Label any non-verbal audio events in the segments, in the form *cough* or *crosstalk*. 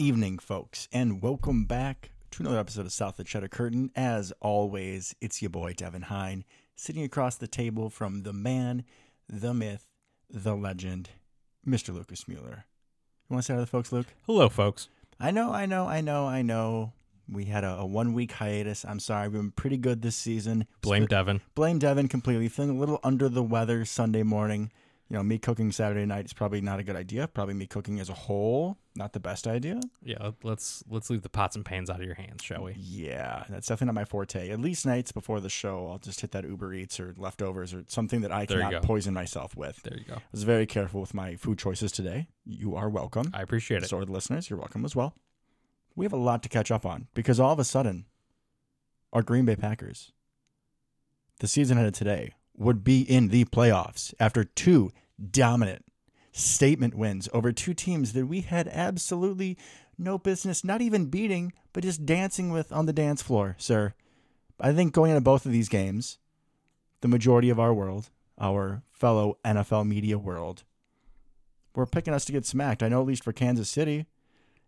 evening, folks, and welcome back to another episode of South of Cheddar Curtain. As always, it's your boy Devin Hine, sitting across the table from the man, the myth, the legend, Mr. Lucas Mueller. You want to say hi to the folks, Luke? Hello, folks. I know, I know, I know, I know. We had a, a one week hiatus. I'm sorry. We've been pretty good this season. Blame Devin. Blame Devin completely. Feeling a little under the weather Sunday morning. You know, me cooking Saturday night is probably not a good idea. Probably me cooking as a whole, not the best idea. Yeah, let's let's leave the pots and pans out of your hands, shall we? Yeah, that's definitely not my forte. At least nights before the show, I'll just hit that Uber Eats or leftovers or something that I There cannot poison myself with. There you go. I was very careful with my food choices today. You are welcome. I appreciate it. So are the listeners. You're welcome as well. We have a lot to catch up on because all of a sudden, our Green Bay Packers, the season ended today, would be in the playoffs after two dominant statement wins over two teams that we had absolutely no business not even beating, but just dancing with on the dance floor, sir. I think going into both of these games, the majority of our world, our fellow NFL media world, were picking us to get smacked. I know at least for Kansas City.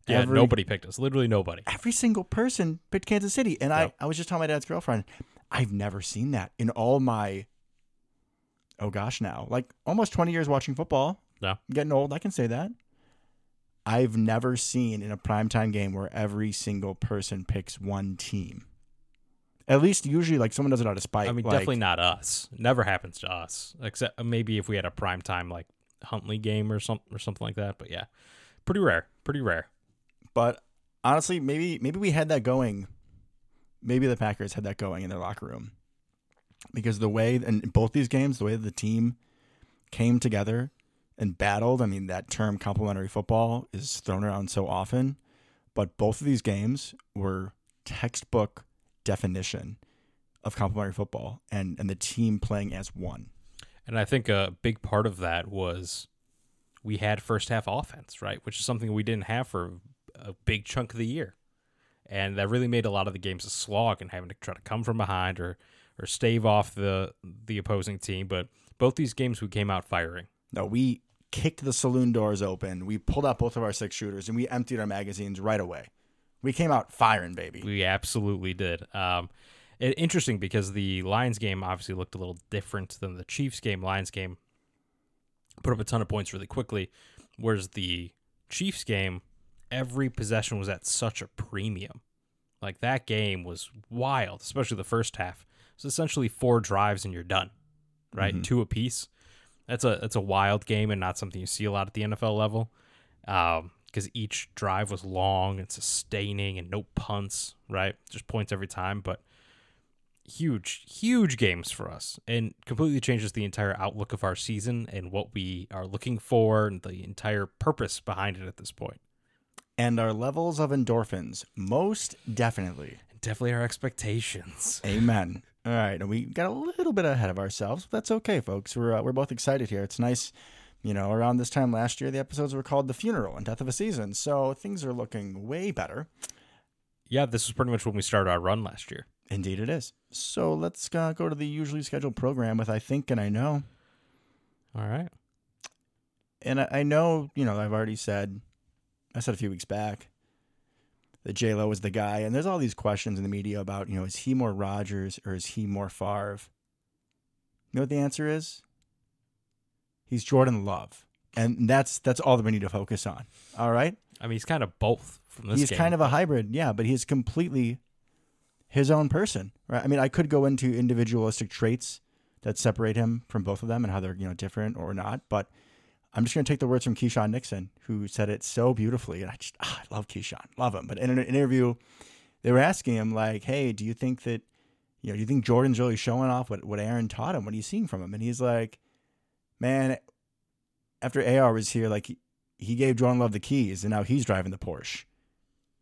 Yeah, every- nobody picked us. Literally nobody. every single person picked Kansas City. And Yep. I, I was just telling my dad's girlfriend, I've never seen that in all my, oh gosh, now, like almost 20 years watching football. Yeah. I'm getting old. I can say that. I've never seen in a primetime game where every single person picks one team. At least usually, like someone does it out of spite. I mean, like- definitely not us. Never happens to us, except uh, maybe if we had a prime time like Hundley game or something or something like that. But yeah, pretty rare. Pretty rare. But honestly, maybe maybe we had that going. Maybe the Packers had that going in their locker room because the way in both these games, the way the team came together and battled. I mean, that term "complementary football" is thrown around so often, but both of these games were textbook definition of complementary football and and the team playing as one. And I think a big part of that was we had first half offense, right? Which is something we didn't have for a big chunk of the year. And that really made a lot of the games a slog and having to try to come from behind or or stave off the the opposing team. But both these games we came out firing. No, we kicked the saloon doors open. We pulled out both of our six shooters and we emptied our magazines right away. We came out firing, baby. We absolutely did. Um, it, interesting because the Lions game obviously looked a little different than the Chiefs game. Lions game put up a ton of points really quickly, whereas the Chiefs game, every possession was at such a premium. Like that game was wild, especially the first half. It's essentially four drives and you're done, right? Mhm. Two apiece. That's a that's a wild game and not something you see a lot at the NFL level. Um, because each drive was long and sustaining and no punts, right? Just points every time, but huge, huge games for us and completely changes the entire outlook of our season and what we are looking for and the entire purpose behind it at this point. and our levels of endorphins, most definitely. Definitely our expectations. Amen. All right, and we got a little bit ahead of ourselves. But that's okay, folks. We're uh, we're both excited here. It's nice, you know. Around this time last year, the episodes were called "The Funeral" and "Death of a Season," so things are looking way better. Yeah, this was pretty much when we started our run last year. Indeed, it is. So let's uh, go to the usually scheduled program with "I Think and I Know." All right. And I, I know, you know, I've already said, I said a few weeks back that J Lo is the guy, and there's all these questions in the media about, you know, is he more Rodgers or is he more Favre? You know what the answer is? He's Jordan Love, and that's that's all that we need to focus on. All right, I mean, he's kind of both from this he's game. kind of a hybrid, yeah, but he's completely his own person, right? I mean, I could go into individualistic traits that separate him from both of them and how they're you know different or not, but I'm just going to take the words from Keisean Nixon, who said it so beautifully, and I just ah, I love Keisean, love him. But in an interview, they were asking him like, "Hey, do you think that you know, do you think Jordan's really showing off what what Aaron taught him? What are you seeing from him?" And he's like, "Man, after AR was here, like he, he gave Jordan Love the keys, and now he's driving the Porsche."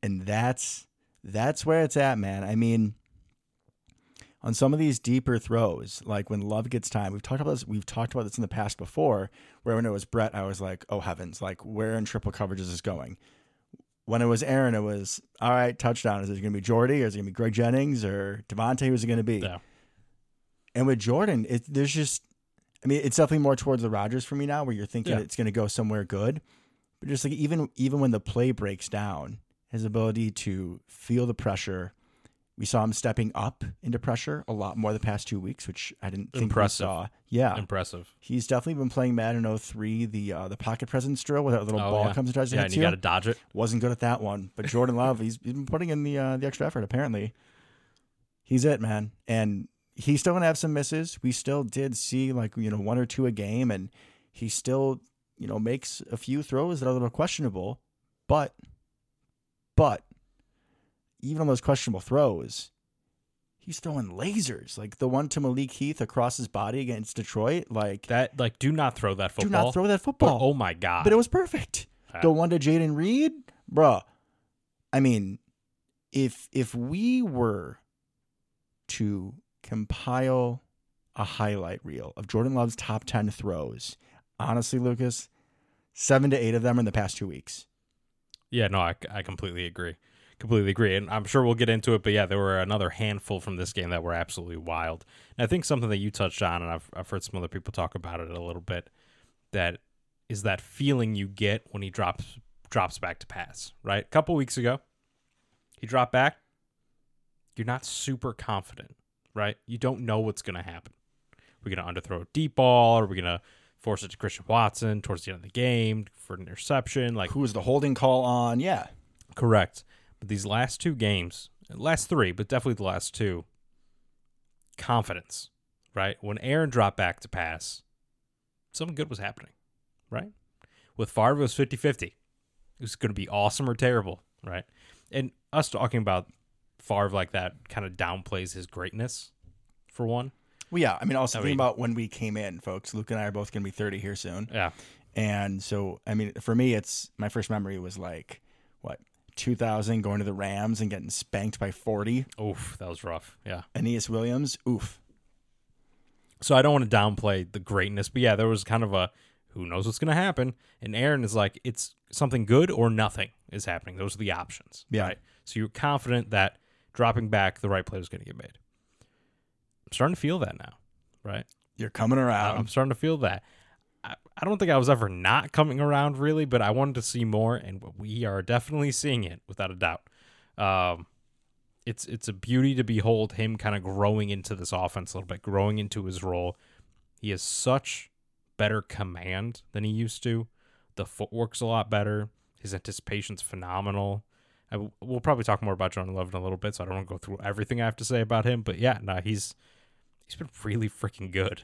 and that's that's where it's at, man. I mean, on some of these deeper throws, like when Love gets time, we've talked about this. We've talked about this in the past before, where when it was Brett, I was like, "Oh heavens!" Like where in triple coverage is this going? When it was Aaron, it was all right. Touchdown. Is it going to be Jordy or is it going to be Greg Jennings or Davante? Who's it going to be? Yeah. And with Jordan, it, there's just, I mean, it's definitely more towards the Rodgers for me now, where you're thinking Yeah. it's going to go somewhere good. but just like even even when the play breaks down, his ability to feel the pressure. We saw him stepping up into pressure a lot more the past two weeks, which I didn't think Impressive. we saw. Yeah, Impressive. he's definitely been playing Madden 03, the uh, the pocket presence drill where that little Oh, ball yeah. comes and tries to Yeah, hit and you. got to dodge it. Wasn't good at that one, but Jordan Love, he's, he's been putting in the uh, the extra effort. Apparently, he's it, man. And he's still gonna have some misses. We still did see like you know one or two a game, and he still you know makes a few throws that are a little questionable. But, but even on those questionable throws, he's throwing lasers like the one to Malik Heath across his body against Detroit. Like, That like, do not throw that do football. not throw that But, football. oh my god! But it was perfect. Yeah. The one to Jayden Reed, bruh. I mean, if if we were to compile a highlight reel of Jordan Love's top ten throws, honestly, Lucas, seven to eight of them are in the past two weeks. Yeah, no, I, I completely agree. Completely agree. And I'm sure we'll get into it, but yeah, there were another handful from this game that were absolutely wild. And I think something that you touched on, and I've, I've heard some other people talk about it a little bit, that is that feeling you get when he drops drops back to pass, right? A couple weeks ago, he dropped back. You're not super confident, right? You don't know what's going to happen. We're going to underthrow a deep ball, or we're going to force it to Christian Watson towards the end of the game for an interception. Like, Who was the holding call on? Yeah, Correct. But these last two games, last three, but definitely the last two, confidence, right? When Aaron dropped back to pass, something good was happening, right? With Favre, it was 50 50. It was going to be awesome or terrible, right? And us talking about Favre like that kind of downplays his greatness, for one. well, yeah. I mean, also I think mean- about when we came in, folks. Luke and I are both going to be thirty here soon. Yeah. And so, I mean, for me, it's my first memory was like, 2000 going to the Rams and getting spanked by 40. Oof, that was rough. Yeah. Aeneas Williams, oof. So I don't want to downplay the greatness, but yeah, there was kind of a who knows what's going to happen. And Aaron is like, it's something good or nothing is happening. Those are the options. Yeah. Right. So you're confident that dropping back, the right play is going to get made. I'm starting to feel that now. Right. You're coming around. I'm starting to feel that. I, I don't think I was ever not coming around really, but I wanted to see more, and we are definitely seeing it without a doubt. Um, it's it's a beauty to behold him kind of growing into this offense a little bit, growing into his role. He has such better command than he used to. The footwork's a lot better. His anticipation's phenomenal. We'll probably talk more about Jordan Love in a little bit, so I don't want to go through everything I have to say about him. But yeah, no, he's he's been really freaking good.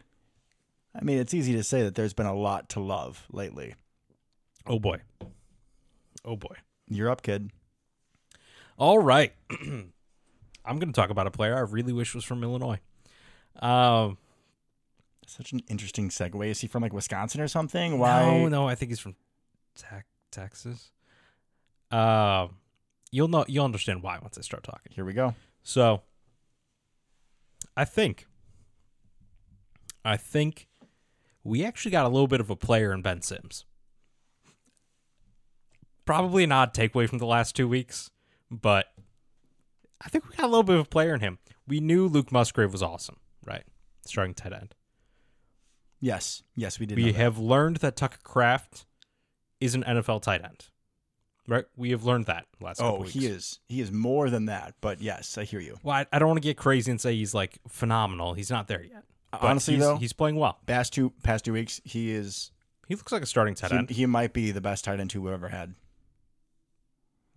I mean, it's easy to say that there's been a lot to love lately. Oh boy. Oh boy. You're up, kid. All right. *clears throat* I'm going to talk about a player I really wish was from Illinois. Um, Such an interesting segue. Is he from like Wisconsin or something? Why? No, no, I think he's from Tex Texas. Um, you'll know you'll understand why once I start talking. Here we go. So, I think I think we actually got a little bit of a player in Ben Sims. Probably an odd takeaway from the last two weeks, but I think we got a little bit of a player in him. We knew Luke Musgrave was awesome, right? Starting tight end. Yes. Yes, we did. We have learned that Tucker Kraft is an NFL tight end, right? We have learned that last. couple Oh, he is. He is more than that. But yes, I hear you. Well, I, I don't want to get crazy and say he's like phenomenal. He's not there yet. Honestly, he's, though, he's playing well. past two past two weeks, he is. He looks like a starting tight He, end. he might be the best tight end two we've ever had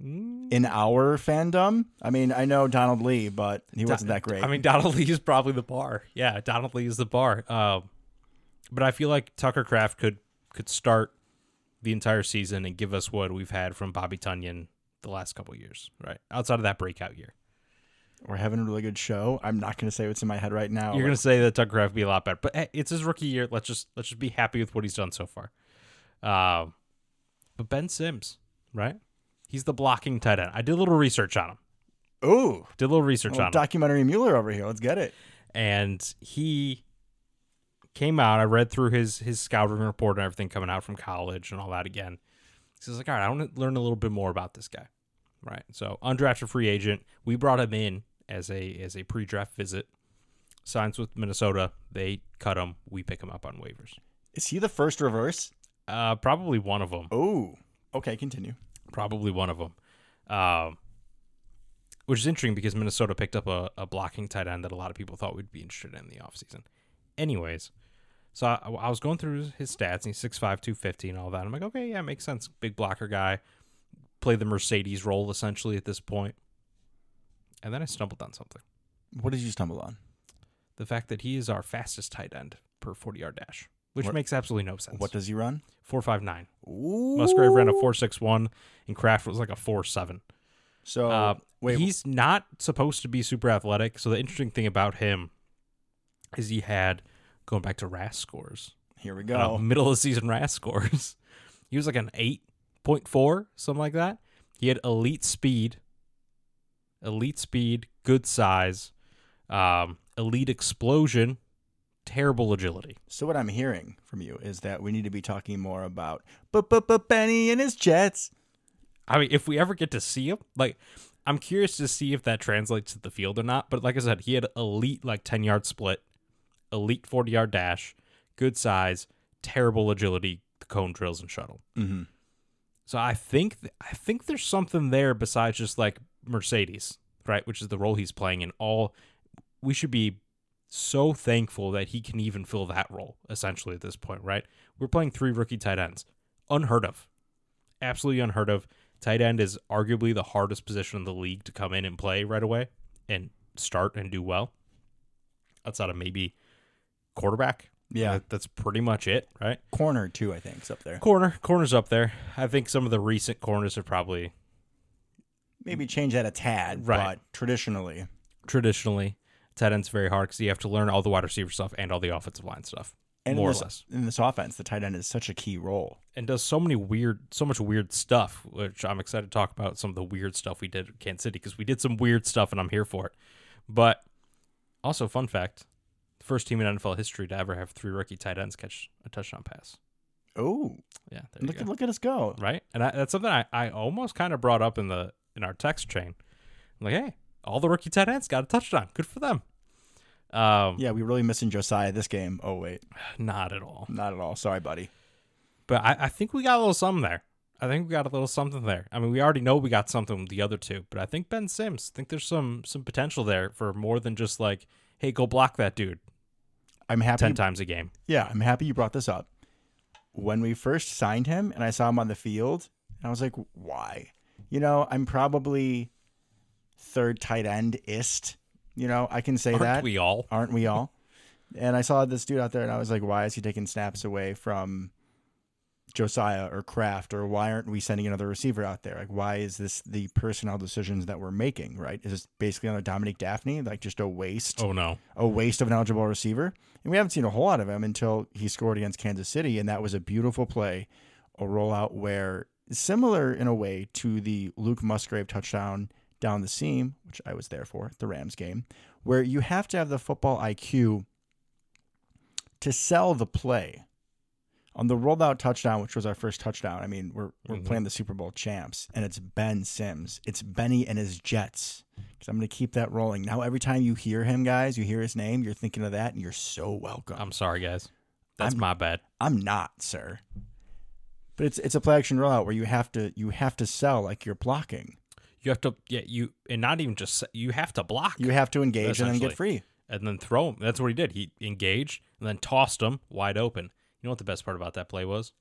Mm, in our fandom. I mean, I know Donald Lee, but he wasn't that great. I mean, Donald *laughs* Lee is probably the bar. Yeah, Donald Lee is the bar. Um, but I feel like Tucker Kraft could could start the entire season and give us what we've had from Bobby Tonyan the last couple of years, right? Outside of that breakout year. We're having a really good show. I'm not going to say what's in my head right now. You're gonna say that Tucker would be a lot better, but hey, it's his rookie year. Let's just let's just be happy with what he's done so far. Um, but Ben Sims, right? He's the blocking tight end. I did a little research on him. Ooh, Did a little research little on him, documentary Mueller over here. Let's get it. and he came out. I read through his his scouting report and everything coming out from college and all that again. He says like, all right, I want to learn a little bit more about this guy, right? So undrafted free agent. We brought him in as a as a pre-draft visit. Signs with Minnesota. They cut him. We pick him up on waivers. Is he the first reverse? Uh, probably one of them. Oh, Okay, continue. probably one of them. Um, which is interesting because Minnesota picked up a, a blocking tight end that a lot of people thought we'd be interested in the offseason. Anyways, so I, I was going through his stats and he's 6'5, 250 and all that. I'm like, okay, yeah, makes sense. Big blocker guy. Play the Marcedes role essentially at this point. And then I stumbled on something. What did you stumble on? The fact that he is our fastest tight end per 40 yard dash, which What- makes absolutely no sense. What does he run? 459. Ooh. Musgrave ran a 461 and Kraft was like a 47. So Uh, wait, he's not supposed to be super athletic. So the interesting thing about him is he had going back to RAS scores, here we uh, go. middle of the season RAS *laughs* scores. he was like an eight point four, something like that. He had elite speed, elite speed, good size, um, elite explosion, terrible agility. So what I'm hearing from you is that we need to be talking more about Benny and his Jets. I mean, if we ever get to see him, like, I'm curious to see if that translates to the field or not. But like I said, he had elite, like, 10 yard split, elite 40 yard dash, good size, terrible agility, the cone drills and shuttle. Mm-hmm. So I think th- I think there's something there besides just like Marcedes, right? Which is the role he's playing in. All we should be so thankful that he can even fill that role essentially at this point, right? We're playing three rookie tight ends, unheard of, absolutely unheard of. Tight end is arguably the hardest position in the league to come in and play right away and start and do well. Outside of maybe quarterback, Yeah, That- that's pretty much it, right? corner too. I think is up there. Corner, corner's up there. I think some of the recent corners have probably Maybe change that a tad, Right. but traditionally, traditionally tight end's very hard because you have to learn all the wide receiver stuff and all the offensive line stuff, and more in or less, in this offense, the tight end is such a key role. and does so many weird, so much weird stuff. Which I'm excited to talk about some of the weird stuff we did at Kansas City because we did some weird stuff and I'm here for it. But also, fun fact: first team in NFL history to ever have three rookie tight ends catch a touchdown pass. Oh, Yeah, look look at us go! right? And I, that's something I, I almost kind of brought up in the in our text chain. I'm like, hey, all the rookie tight ends got a touchdown. Good for them. Um, Yeah, we really missing Josiah this game. Oh wait, not at all. not at all. Sorry, buddy. But I, I think we got a little something there. I think we got a little something there. I mean, we already know we got something with the other two, but I think Ben Sims. I think there's some some potential there for more than just like, hey, go block that dude I'm happy. ten times a game. Yeah, I'm happy you brought this up. When we first signed him and I saw him on the field, and I was like, why? You know, I'm probably third tight end ist. You know, I can say Aren't that. we all? Aren't we all? *laughs* and I saw this dude out there and I was like, why is he taking snaps away from Josiah or Kraft or why aren't we sending another receiver out there? Like, why is this the personnel decisions that we're making, right? Is this basically on a Dominique Dafney, like just a waste? Oh no. a waste of an eligible receiver. And we haven't seen a whole lot of him until he scored against Kansas City, and that was a beautiful play, a rollout where similar in a way to the Luke Musgrave touchdown down the seam, which I was there for, the Rams game, where you have to have the football IQ to sell the play. On the rolled out touchdown, which was our first touchdown, I mean, we're we're Mhm. playing the Super Bowl champs, and it's Ben Sims. It's Benny and his Jets. Because I'm going to keep that rolling. Now, every time you hear him, guys, you hear his name, you're thinking of that, and you're so welcome. I'm sorry, guys. That's I'm- my bad. I'm not, sir. But it's it's a play action rollout where you have to you have to sell like you're blocking. You have to, yeah, you, and not even just, you have to block. You have to engage and then get free. and then throw him. That's what he did. He engaged and then tossed him wide open. You know what the best part about that play was?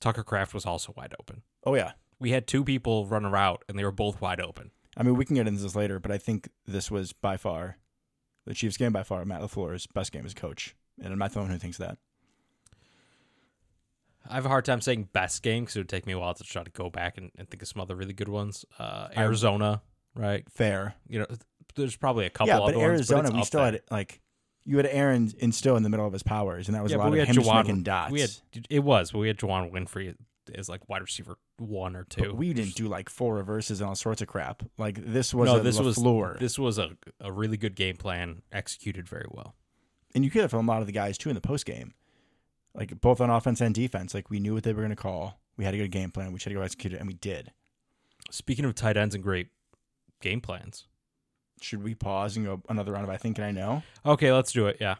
Tucker Kraft was also wide open. Oh yeah. We had two people run a route and they were both wide open. I mean, we can get into this later, but I think this was by far the Chiefs game by far Matt LaFleur's best game as coach. And I'm not the one who thinks that. I have a hard time saying best game because it would take me a while to try to go back and, and think of some other really good ones. Uh, Arizona, right? Fair. You know, there's probably a couple yeah, other but ones. Arizona, but we still there. had like you had Aaron in still in the middle of his powers, and that was yeah, a lot we of had him just Juwann. making dots. We had it was, but we had Juwann Winfree as like wide receiver one or two. But we didn't do like four reverses and all sorts of crap. Like this was no, a this was LaFleur. this was a, a really good game plan executed very well. and you could have from a lot of the guys too in the post game, like both on offense and defense. Like we knew what they were going to call. We had a good game plan. We had to go execute it, and we did. Speaking of tight ends and great game plans. Should we pause and go another round of I think and I know? Okay, let's do it. Yeah.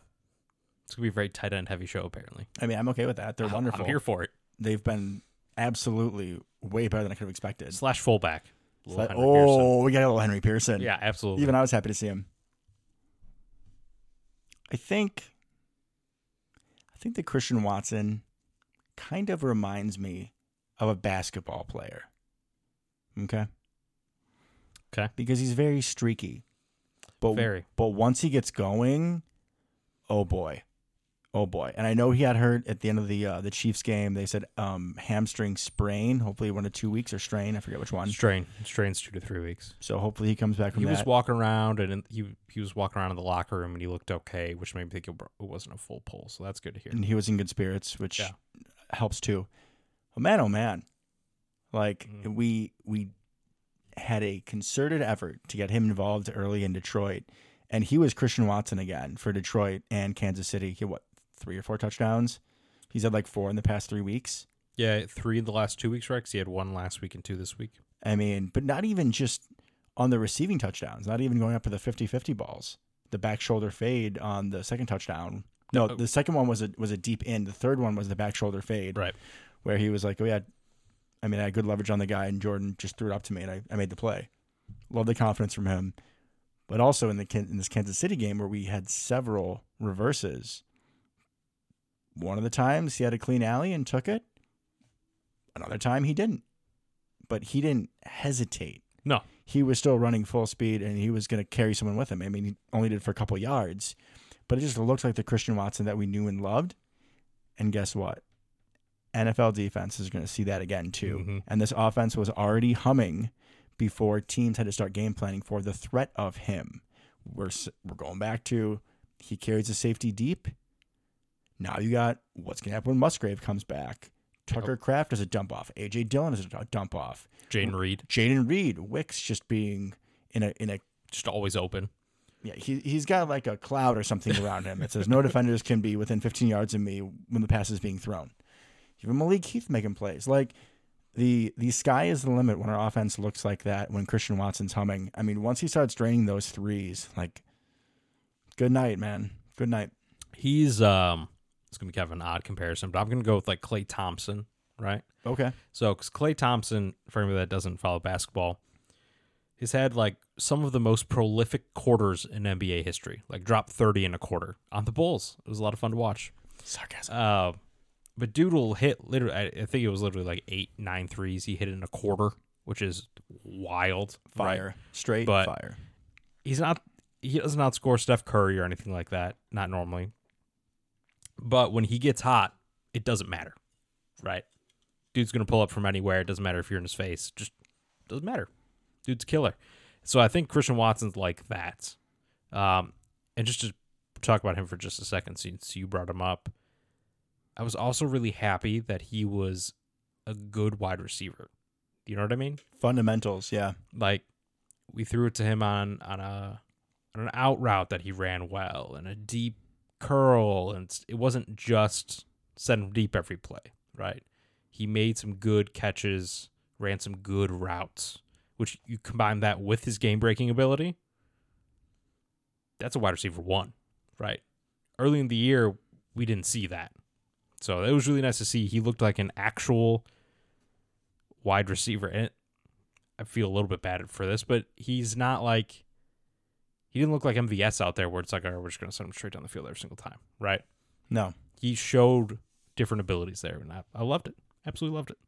It's gonna be a very tight end heavy show apparently. I mean, I'm okay with that. They're I'm- wonderful. I'm here for it. They've been absolutely way better than I could have expected. slash fullback. Like, Pearson. oh, we got a little Henry Pearson. yeah, absolutely. Even I was happy to see him. I think I think that Christian Watson kind of reminds me of a basketball player. Okay? Okay. Because he's very streaky. But Very. but once he gets going, oh boy. Oh boy. And I know he had hurt at the end of the uh, the Chiefs game. They said um, hamstring sprain, hopefully one to 2 weeks or strain, I forget which one. strain. Strains two to three weeks. So hopefully he comes back from He that. was walking around and in- he he was walking around in the locker room and he looked okay, which made me think it wasn't a full pull. So that's good to hear. and he was in good spirits, which Yeah. helps too. Oh man, oh man, like Mhm. we we had a concerted effort to get him involved early in Detroit, and he was Christian Watson again for Detroit and Kansas City. He what three or four touchdowns. He's had like four in the past three weeks. Yeah, three in the last two weeks, right? 'Cause he had one last week and two this week. I mean, but not even just on the receiving touchdowns, not even going up for the 50-50 balls. The back shoulder fade on the second touchdown. No, Oh. the second one was a was a deep in. The third one was the back shoulder fade. Right. where he was like, "Oh yeah, I mean, I had good leverage on the guy, and Jordan just threw it up to me, and I, I made the play." Love the confidence from him, but also in the in this Kansas City game where we had several reverses. One of the times he had a clean alley and took it. Another time he didn't, but he didn't hesitate. No. he was still running full speed, and he was going to carry someone with him. I mean, he only did for a couple yards, but it just looked like the Christian Watson that we knew and loved. And guess what? NFL defense is going to see that again too. Mhm. And this offense was already humming before teams had to start game planning for the threat of him. We're we're going back to he carries the safety deep. Now you got what's going to happen when Musgrave comes back. Tucker Kraft is a dump off. AJ Dillon is a dump off. Jayden Reed Jayden Reed, Wicks just being in a in a just always open. yeah, he he's got like a cloud or something around him. that says no *laughs* defenders can be within 15 yards of me when the pass is being thrown. Even Malik Heath making plays. Like the the sky is the limit when our offense looks like that. When Christian Watson's humming, I mean, once he starts draining those threes, like, good night, man. Good night. He's um it's gonna be kind of an odd comparison, but I'm gonna go with like Klay Thompson, right? Okay. So, because Klay Thompson, for anybody that doesn't follow basketball, has had like some of the most prolific quarters in NBA history. Like dropped 30 in a quarter on the Bulls. It was a lot of fun to watch. Sarcasm. Uh, but dude will hit literally. I, I think it was literally like eight, nine threes. He hit in a quarter, which is wild. right? Fire. Straight But- fire. He's not. He doesn't outscore Steph Curry or anything like that. Not normally. But when he gets hot, it doesn't matter, right? Dude's gonna pull up from anywhere. It doesn't matter if you're in his face. Just doesn't matter. Dude's a killer. So I think Christian Watson's like that. Um, and just to talk about him for just a second, since you brought him up, I was also really happy that he was a good wide receiver. You know what I mean? Fundamentals. Yeah. like we threw it to him on on a on an out route that he ran well and a deep curl and it wasn't just send him deep every play right? He made some good catches ran some good routes which you combine that with his game breaking ability that's a wide receiver one right? Early in the year we didn't see that. So it was really nice to see. He looked like an actual wide receiver and I feel a little bit bad for this, but he's not like he didn't look like MVS out there where it's like, all right, we're just gonna send him straight down the field every single time, right? No. He showed different abilities there, and I, I loved it. Absolutely loved it.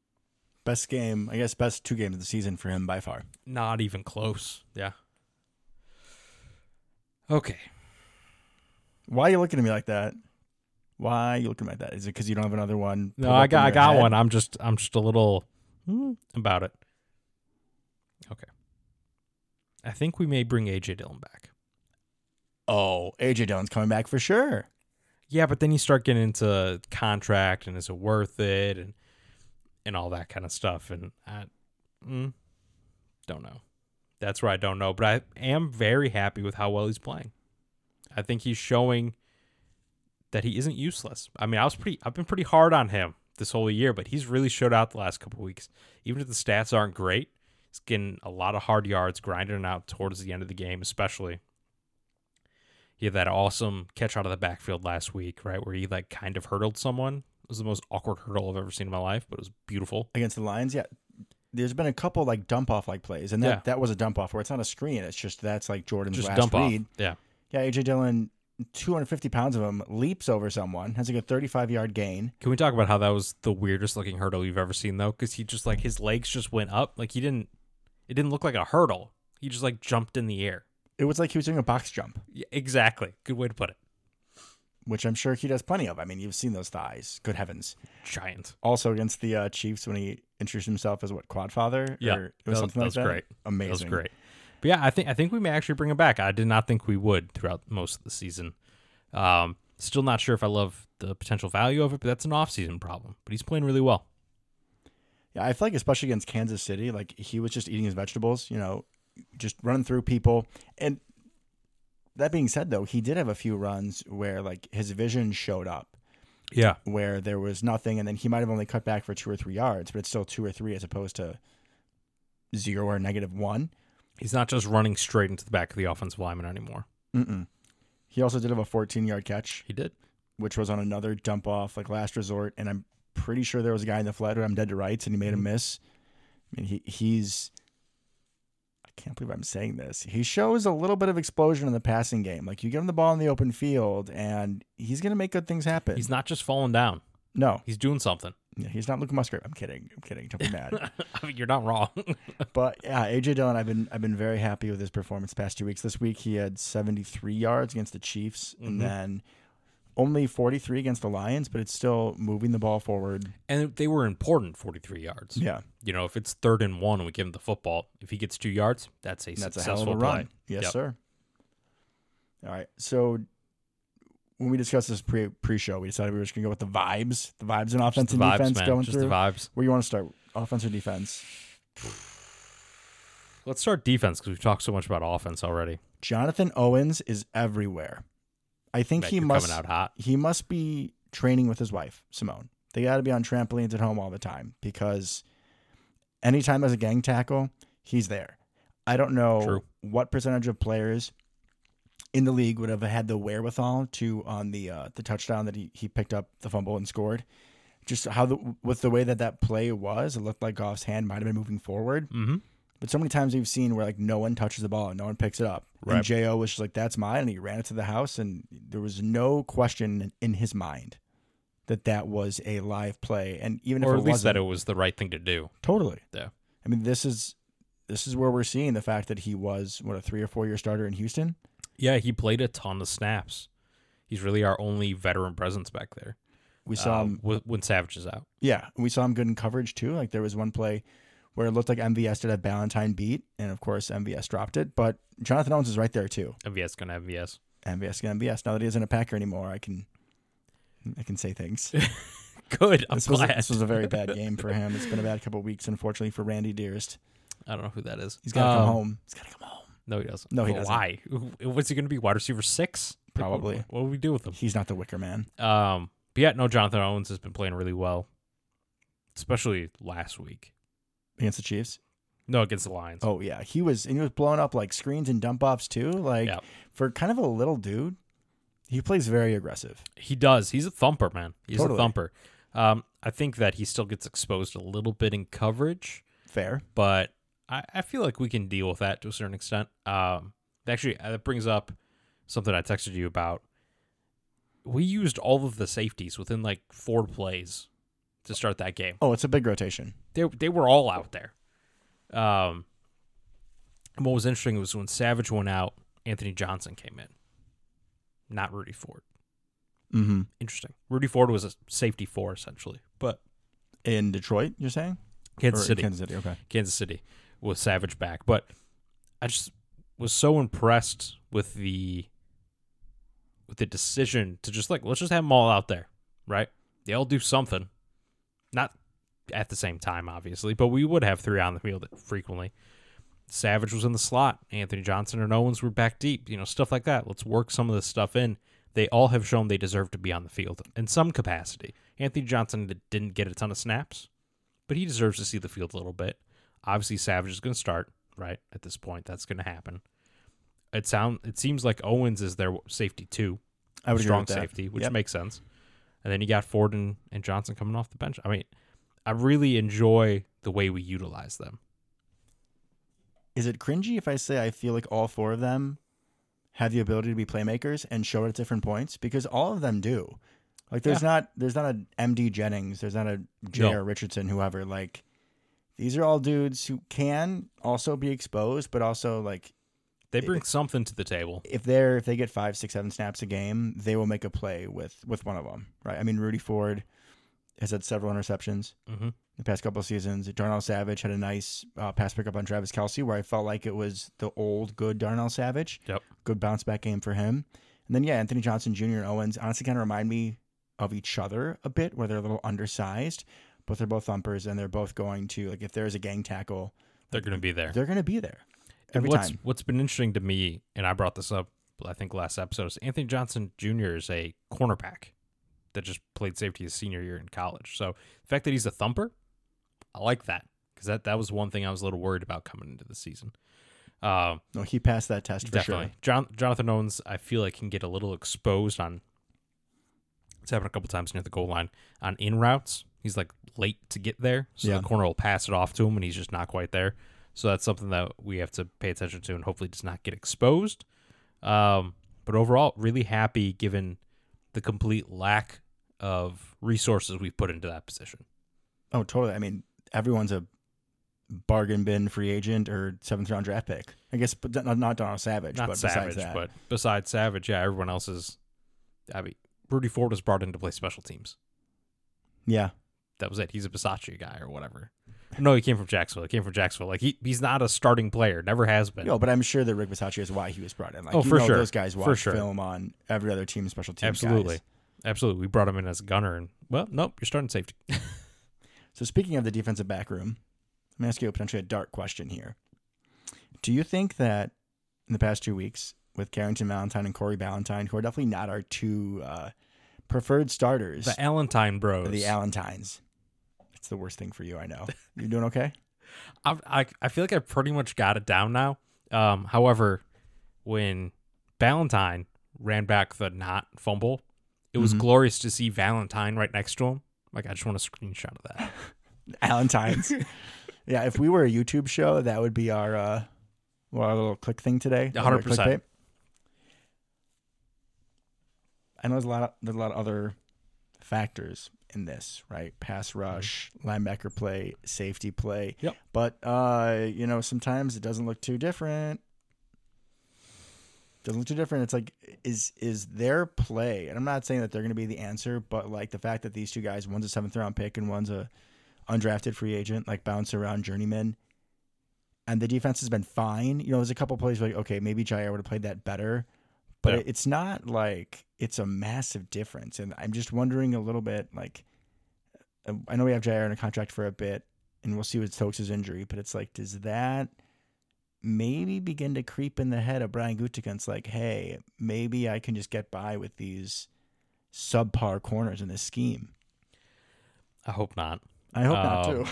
Best game. I guess best two games of the season for him by far. Not even close. Yeah. Okay. Why are you looking at me like that? Why are you looking at me like that? Is it because you don't have another one? No, I got I got head? one. I'm just I'm just a little hmm, about it. Okay. I think we may bring AJ Dillon back. Oh, AJ Dillon's coming back for sure. Yeah, but then you start getting into contract and is it worth it and and all that kind of stuff and I mm, don't know. That's where I don't know, but I am very happy with how well he's playing. I think he's showing that he isn't useless. I mean, I was pretty I've been pretty hard on him this whole year, but he's really showed out the last couple weeks. Even if the stats aren't great, he's getting a lot of hard yards, grinding out towards the end of the game, especially. He had that awesome catch out of the backfield last week, right, where he like kind of hurdled someone It was the most awkward hurdle I've ever seen in my life, but it was beautiful. against the Lions. Yeah, there's been a couple like dump off like plays, and that Yeah. that was a dump off where it's not a screen. It's just that's like Jordan's Just last dump off. read. Yeah. Yeah, AJ Dillon, 250 pounds of him leaps over someone, has like a 35 yard gain. Can we talk about how that was the weirdest looking hurdle you've ever seen though? Because he just like his legs just went up. Like he didn't. It didn't look like a hurdle. He just like jumped in the air. It was like he was doing a box jump, Yeah, exactly. Good way to put it. which I'm sure he does plenty of. I mean, you've seen those thighs. Good heavens. Giant. Also against the uh, Chiefs when he introduced himself as what quad father. Yeah, it was was- something that like was that. great. Amazing. That was great. But yeah, I think I think we may actually bring him back. I did not think we would throughout most of the season. Um, still not sure if I love the potential value of it, but that's an off-season problem. But he's playing really well. Yeah, I feel like especially against Kansas City, like he was just eating his vegetables, you know, just running through people. And that being said, though, he did have a few runs where like his vision showed up, Yeah, where there was nothing, and then he might have only cut back for two or three yards, but it's still two or three as opposed to zero or negative one. he's not just running straight into the back of the offensive lineman anymore. Mm-mm. He also did have a 14 yard catch, He did. which was on another dump off, like last resort, and I'm pretty sure there was a guy in the flat. I'm dead to rights, and he made Mhm. a miss. I mean, he he's. I can't believe I'm saying this. He shows a little bit of explosion in the passing game. Like you give him the ball in the open field, and he's gonna make good things happen. He's not just falling down. no, He's doing something. yeah, he's not Luke Musgrave. I'm kidding. I'm kidding. Don't be mad. *laughs* I mean, you're not wrong. *laughs* but yeah, AJ Dillon, I've been I've been very happy with his performance the past two weeks. This week he had 73 yards against the Chiefs, Mhm. and then only 43 against the Lions, but it's still moving the ball forward. and they were important 43 yards. Yeah, You know, if it's third and one and we give him the football, if he gets two yards, that's a and that's a successful a play. run. Yes, Yep. sir. All right, so when we discussed this pre pre show, we decided we were just gonna go with the vibes, the vibes and offense and vibes, defense man. going Just through. the vibes. Where you want to start, offense or defense? Let's start defense because we've talked so much about offense already. Jonathan Owens is everywhere. I think Bet he must coming out hot. he must be training with his wife, Simone. They got to be on trampolines at home all the time because anytime there's a gang tackle, he's there. I don't know True. what percentage of players in the league would have had the wherewithal to on the uh, the touchdown that he, he picked up the fumble and scored. Just how the with the way that that play was, it looked like Goff's hand might have been moving forward. Mm-hmm. But so many times we've seen where like no one touches the ball and no one picks it up. Right. And Jo was just like, "That's mine," and he ran it to the house, and there was no question in his mind that that was a live play. And even if Or it at least that it was the right thing to do. totally. Yeah. I mean, this is this is where we're seeing the fact that he was what a three or four year starter in Houston. Yeah, he played a ton of snaps. He's really our only veteran presence back there. We saw um, him, when Savage is out. yeah, we saw him good in coverage too. Like there was one play where it looked like MVS did have Valentine beat, and of course MVS dropped it. But Jonathan Owens is right there too. MVS gonna have MVS. MVS gonna MVS. Now that he isn't a Packer anymore, I can I can say things. *laughs* Good. I'm this was a, glad. this was a very bad *laughs* game for him. It's been a bad couple of weeks, unfortunately, for Randy Dearest. I don't know who that is. He's got to come Um, home. He's got to come home. No, he doesn't. No, he But doesn't. Why? What's he going to be? Wide receiver six? Like, what- Probably. What, do we do with him? He's not the Wicker Man. Um, but yeah, no, Jonathan Owens has been playing really well, especially last week. Against the Chiefs. No, against the Lions. Oh yeah, he was and he was blowing up like screens and dump offs too. Like Yeah. for kind of a little dude, he plays very aggressive. He does. He's a thumper, man. He's Totally. a thumper. Um, I think that he still gets exposed a little bit in coverage, Fair. but I, I feel like we can deal with that to a certain extent. Um, actually, uh, that brings up something I texted you about. We used all of the safeties within like four plays to start that game. Oh, it's a big rotation. they they were all out there. Um, and what was interesting was when Savage went out, Anthony Johnson came in, not Rudy Ford. Mm-hmm. Interesting. Rudy Ford was a safety four essentially, but In Detroit, you're saying? Kansas Or City, Kansas City. Okay. Kansas City with Savage back. But I just was so impressed with the with the decision to just like let's just have them all out there, right? They all do something, not at the same time, obviously, but we would have three on the field frequently. Savage was in the slot. Anthony Johnson and Owens were back deep. You know, stuff like that. Let's work some of this stuff in. They all have shown they deserve to be on the field in some capacity. Anthony Johnson did- didn't get a ton of snaps, but he deserves to see the field a little bit. Obviously, Savage is going to start right at this point. That's going to happen. It sound it seems like Owens is their safety too, I would agree strong with that. safety, which Yep. makes sense. And then you got Ford and, and Johnson coming off the bench. I mean, I really enjoy the way we utilize them. Is it cringy if I say I feel like all four of them have the ability to be playmakers and show it at different points? Because all of them do. Like there's not there's not a MD Jennings, there's not a J.R. Richardson, whoever. Like these are all dudes who can also be exposed, but also like They bring something to the table. if they're if they get five, six, seven snaps a game, they will make a play with with one of them, right? I mean, Rudy Ford has had several interceptions hmm the past couple of seasons. Darnell Savage had a nice uh, pass pickup on Travis Kelce, where I felt like it was the old good Darnell Savage. Yep. Good bounce back game for him. And then yeah, Anthony Johnson Jr. and Owens honestly kind of remind me of each other a bit, where they're a little undersized, but they're both thumpers and they're both going to like if there's a gang tackle, They're going to be there. they're going to be there every what's, time. What's been interesting to me, and I brought this up, I think last episode, is Anthony Johnson Jr. is a cornerback that just played safety his senior year in college. So the fact that he's a thumper, I like that because that that was one thing I was a little worried about coming into the season. Um, No, he passed that test for definitely, sure. John, Jonathan Owens, I feel like can get a little exposed on. It's happened a couple times near the goal line on in routes. He's like late to get there, so Yeah. the corner will pass it off to him, and he's just not quite there. So that's something that we have to pay attention to, and hopefully does not get exposed. Um, but overall, really happy given the complete lack of resources we've put into that position. Oh, totally. I mean, everyone's a bargain bin free agent or seventh round draft pick. I guess, but not, not Donald Savage. Not but Savage, besides that, but besides Savage, yeah, everyone else is. I mean, Rudy Ford was brought in to play special teams. yeah, that was it. He's a Bisaccia guy or whatever. No, he came from Jacksonville. He came from Jacksonville. Like he, he's not a starting player. Never has been. no, but I'm sure that Rick Bisaccia is why he was brought in. Like, Oh, you for know sure. those guys watch sure. film on every other team, special teams. Absolutely, guys. absolutely. We brought him in as a gunner, and well, nope, you're starting safety. *laughs* So speaking of the defensive back room, let me ask you a potentially a dark question here. Do you think that in the past two weeks with Carrington Valentine and Corey Ballentine, who are definitely not our two uh, preferred starters, The Allentine Bros. the Allentines, it's the worst thing for you. I know. You doing okay? *laughs* I, I I feel like I pretty much got it down now. Um, however, when Valentine ran back the not fumble, it was Mhm. glorious to see Valentine right next to him. Like I just want a screenshot of that. *laughs* Valentine's. *laughs* yeah, if we were a YouTube show, that would be our uh well, our little click thing today. Hundred percent. I know there's a lot of there's a lot of other factors in this, right? Pass rush, linebacker play, safety play. Yep. But uh, you know, sometimes it doesn't look too different. Doesn't look too different. It's like is is their play, and I'm not saying that they're going to be the answer, but like the fact that these two guys, one's a seventh round pick and one's a undrafted free agent, like bounce around journeyman, and the defense has been fine. You know, there's a couple plays like, okay, maybe Jaire would have played that better, but Yeah. it's not like it's a massive difference. And I'm just wondering a little bit, like, uh, I know we have Jaire in a contract for a bit, and we'll see with Stokes' injury, but it's like, does that maybe begin to creep in the head of Brian Gutekunst? Like, hey, maybe I can just get by with these subpar corners in this scheme. I hope not. I hope not Um, too.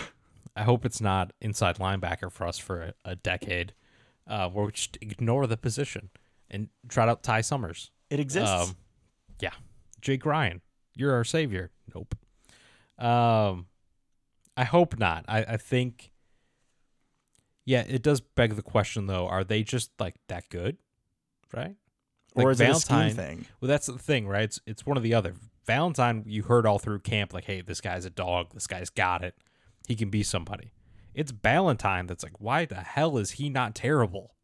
I hope it's not inside linebacker for us for a, a decade, uh, where we just ignore the position and trot out Ty Summers. It exists. Um, yeah, Jake Ryan, you're our savior. Nope. Um, I hope not. I, I think. Yeah, it does beg the question though: Are they just like that good, right? or like is it a Valentine- thing? Well, that's the thing, right? It's it's one or the other. Valentine, you heard all through camp, like, hey, this guy's a dog. This guy's got it. He can be somebody. It's Valentine that's like, why the hell is he not terrible?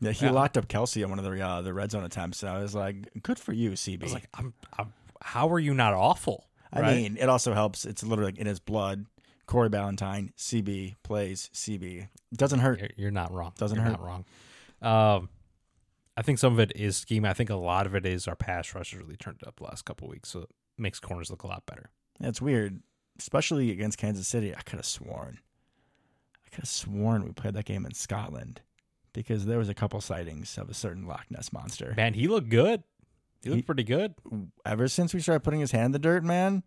Yeah, he Yeah. locked up Kelce on one of the uh, the red zone attempts. And I was like, good for you, CB. I was like, I'm, I'm how are you not awful? I right? mean, it also helps. It's literally like in his blood. Corey Ballentine, CB plays CB. Doesn't hurt. You're, not wrong. Doesn't you're hurt. Not wrong. Um, I think some of it is scheme. I think a lot of it is our pass rush has really turned up the last couple of weeks, so it makes corners look a lot better. It's weird, especially against Kansas City. I could have sworn, I could have sworn we played that game in Scotland because there was a couple sightings of a certain Loch Ness monster. Man, he looked good. He looked He- pretty good. Ever since we started putting his hand in the dirt, man.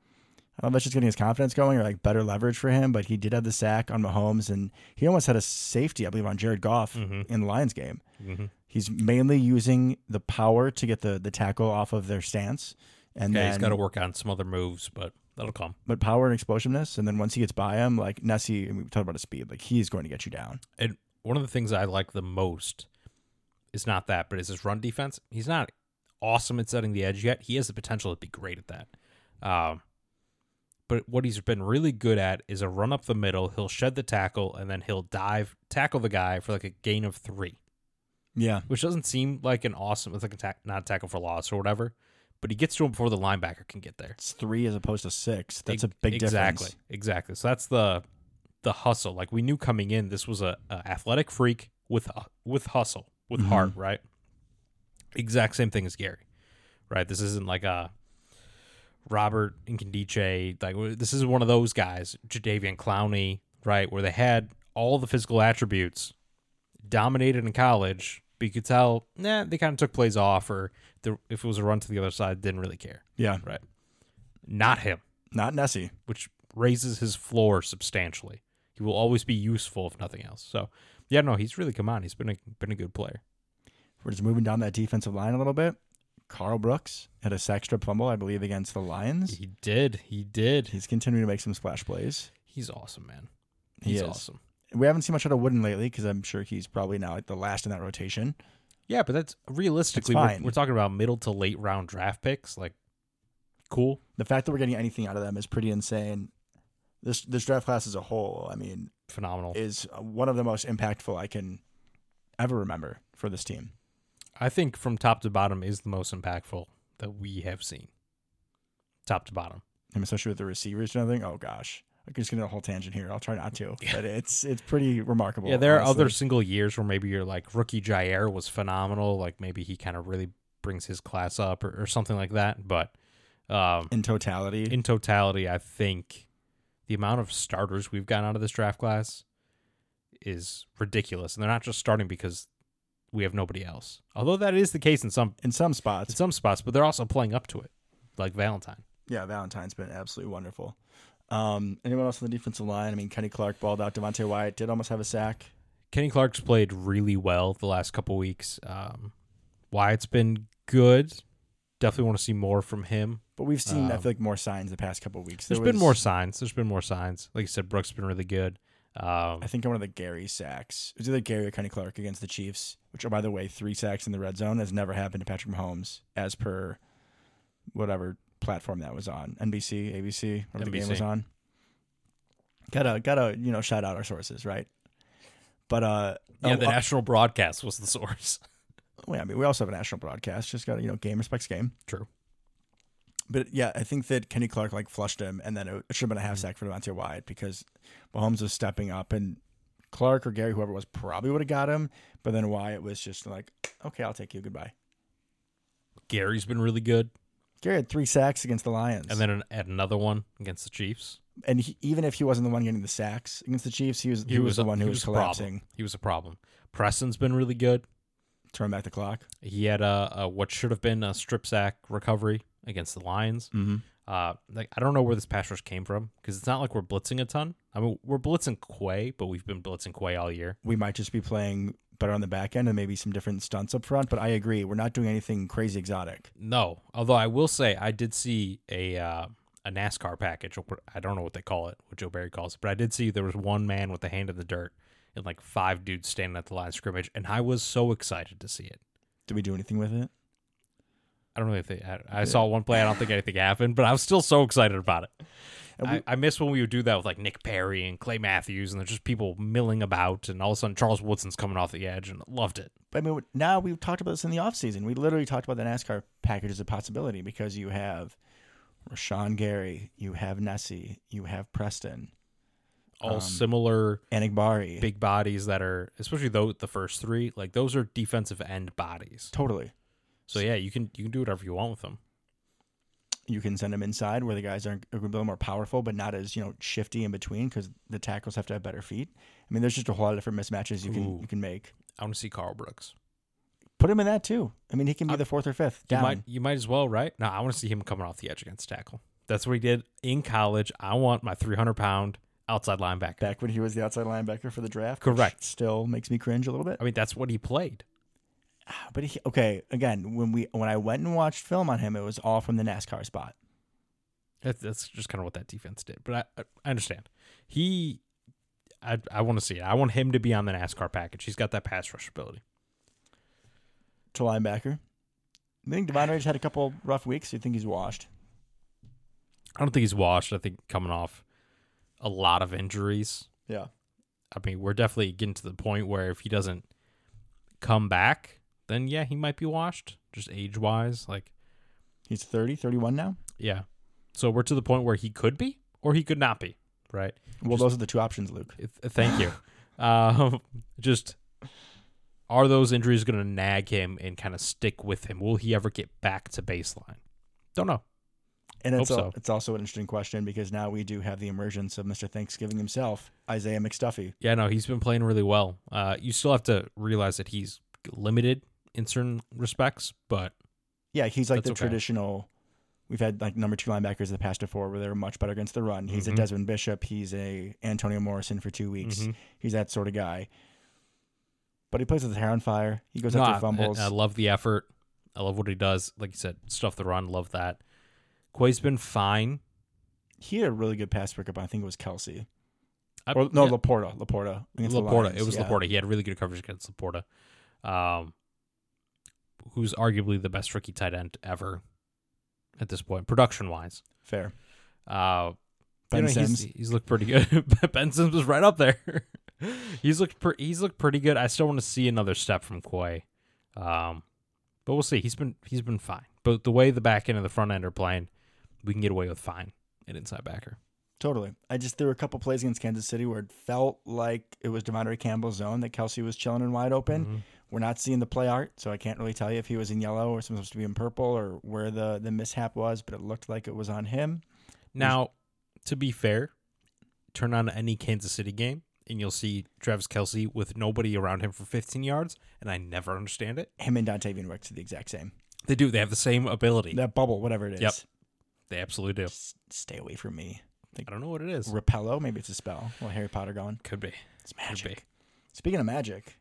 I don't know if that's just getting his confidence going or like better leverage for him, but he did have the sack on Mahomes and he almost had a safety, I believe, on Jared Goff Mhm. in the Lions game. hmm He's mainly using the power to get the, the tackle off of their stance And Yeah, then he's got to work on some other moves, but that'll come. but power and explosiveness, and then once he gets by him, like Nessie, and we talked about his speed, like he's going to get you down. And one of the things I like the most is not that, but is his run defense. He's not awesome at setting the edge yet. He has the potential to be great at that. Um, but what he's been really good at is a run up the middle. He'll shed the tackle and then he'll dive, tackle the guy for like a gain of three, Yeah, which doesn't seem like an awesome. It's like a ta- not a tackle for loss or whatever. But he gets to him before the linebacker can get there. it's three as opposed to six. That's a big exactly, difference. Exactly, exactly. So that's the the hustle. Like we knew coming in, this was a, a athletic freak with uh, with hustle, with Mhm. heart, right? Exact same thing as Gary, right? This isn't like a Robert Incandice. Like this is one of those guys, Jadeveon Clowney, right? Where they had all the physical attributes, dominated in college, but you could tell, nah, they kind of took plays off, or the, if it was a run to the other side, didn't really care. Yeah, right. Not him not Nessie. which raises his floor substantially. He will always be useful if nothing else. So, yeah, no, he's really come on. He's been a been a good player. We're just moving down that defensive line a little bit. Karl Brooks had a sack strip fumble, I believe, against the Lions. He did. He did. He's continuing to make some splash plays. He's awesome, man. He He's is. awesome. We haven't seen much out of Wooden lately because I'm sure he's probably now like the last in that rotation. Yeah, but that's realistically we're, we're talking about middle to late round draft picks. Like, cool. The fact that we're getting anything out of them is pretty insane. This this draft class as a whole, I mean, Phenomenal. is one of the most impactful I can ever remember for this team. I think from top to bottom is the most impactful that we have seen. Top to bottom. And especially with the receivers and everything. Oh gosh, I'm just getting a whole tangent here. I'll try not to, Yeah. but it's it's pretty remarkable. yeah, there are other single years where maybe you're like rookie Jaire was phenomenal. Like maybe he kind of really brings his class up or, or something like that. But um, in totality. in totality, I think the amount of starters we've gotten out of this draft class is ridiculous. And they're not just starting because we have nobody else. Although that is the case in some in some spots. in some spots, but they're also playing up to it. Like Valentine. yeah, Valentine's been absolutely wonderful. Um, anyone else on the defensive line? I mean, Kenny Clark balled out. Devonte Wyatt did almost have a sack. Kenny Clark's played really well the last couple weeks. Um, Wyatt's been good. Definitely want to see more from him. But we've seen, I Um, feel like, more signs the past couple of weeks. There's There been more signs. There's been more signs. Like you said, Brooks has been really good. Um, I think one of the Gary sacks. It was either Gary or Kenny Clark against the Chiefs, which, oh, by the way, three sacks in the red zone has never happened to Patrick Mahomes, as per whatever platform that was on NBC, ABC, whatever the game was on. Gotta, gotta, you know, shout out our sources, right? But uh, yeah, oh, the uh, national broadcast was the *laughs* source. Well, I mean, we also have a national broadcast. Just got to, you know, game respects game. True. But yeah, I think that Kenny Clark like flushed him, and then it should have been a half sack for Devonte Wyatt because Mahomes was stepping up, and Clark or Gary, whoever it was, probably would have got him. But then Wyatt was just like, "Okay, I'll take you. Goodbye." Gary's been really good. Gary had three sacks against the Lions, And then an, had another one against the Chiefs. and he, even if he wasn't the one getting the sacks against the Chiefs, he was he, was, the a- one who he was, a problem. collapsing, He was a problem. Preston's been really good. Turn back the clock. He had a, a what should have been a strip sack recovery against the Lions. Mm-hmm. Uh, like I don't know where this pass rush came from because it's not like we're blitzing a ton. I mean, we're blitzing Quay, but we've been blitzing Quay all year. We might just be playing better on the back end and maybe some different stunts up front. But I agree, we're not doing anything crazy exotic. No, although I will say I did see a uh, a NASCAR package. I don't know what they call it, what Joe Barry calls it, but I did see there was one man with a hand in the dirt and like five dudes standing at the line of scrimmage, and I was so excited to see it. Did we do anything with it? I don't really think I, I saw one play. I don't think anything happened, but I was still so excited about it. And we- I, I miss when we would do that with like Nick Perry and Clay Matthews, and there's just people milling about, and all of a sudden Charles Woodson's coming off the edge, and loved it. I mean, now we've talked about this in the offseason. We literally talked about the NASCAR package as a possibility because you have Rashan Gary, you have Nessie, you have Preston, All Um, similar Enagbare. big bodies that are, especially though the first three, like those are defensive end bodies. Totally. So yeah, you can you can do whatever you want with them. You can send them inside where the guys are a little more powerful, but not as you know shifty in between because the tackles have to have better feet. I mean, there's just a whole lot of different mismatches you can you can make. I want to see Carl Brooks. Put him in that too. I mean, he can be I- the fourth or fifth You might you might as well, right? No, I want to see him coming off the edge against tackle. That's what he did in college. I want my 300 pound outside linebacker. Back when he was the outside linebacker for the draft, Correct. Still makes me cringe a little bit. I mean, that's what he played. Ah, but he, okay, again, when we when I went and watched film on him, it was all from the NASCAR spot. That's, that's just kind of what that defense did. But I, I understand. He, I, I want to see it. I want him to be on the NASCAR package. He's got that pass rush ability. To linebacker, I think Devon Rage had a couple rough weeks. You think he's washed? I don't think he's washed. I think coming off a lot of injuries. Yeah. I mean, we're definitely getting to the point where if he doesn't come back, then yeah, he might be washed, just age wise. Like, He's 30, 31 now. yeah. So we're to the point where he could be or he could not be, right? Well, Just- those are the two options, Luke. Th- Thank you. *laughs* um, just are those injuries going to nag him and kind of stick with him? Will he ever get back to baseline? Don't know. And it's, so. it's also an interesting question because now we do have the emergence of Mr. Thanksgiving himself, Isaiah McDuffie. Yeah, no, he's been playing really well. Uh, you still have to realize that he's limited in certain respects, but Yeah, he's like the okay. traditional. We've had like number two linebackers in the past four where they're much better against the run. He's Mhm. a Desmond Bishop. He's a Antonio Morrison for two weeks. Mhm. He's that sort of guy. But he plays with his hair on fire. He goes No, after fumbles. I, I love the effort. I love what he does. Like you said, stuff the run. Love that. Quay's been fine. he had a really good pass pickup. I think it was Kelce. I- Or no, yeah, Laporta. Laporta. Laporta. It was yeah. Laporta. He had really good coverage against Laporta, um, who's arguably the best rookie tight end ever at this point, production wise. Fair. Uh, Ben you know, he's, Sims. he's looked pretty good. *laughs* ben Sims was right up there. *laughs* he's looked he's looked pretty good. I still want to see another step from Quay, um, but we'll see. He's been he's been fine. But the way the back end and the front end are playing, we can get away with fine at inside backer. Totally. I just there were a couple plays against Kansas City where it felt like it was De'Vondre Campbell's zone that Kelce was chilling and wide open. Mhm. We're not seeing the play art, so I can't really tell you if he was in yellow or supposed to be in purple or where the the mishap was, but it looked like it was on him. Now, to be fair, turn on any Kansas City game and you'll see Travis Kelce with nobody around him for 15 yards, and I never understand it. Him and Dontayvion Wicks are the exact same. They do. They have the same ability. That bubble, whatever it is. Yep. They absolutely do. Just stay away from me. I don't know what it is. Repello, maybe it's a spell. Well, Harry Potter going. Could be. It's Could be. magic. Speaking of magic,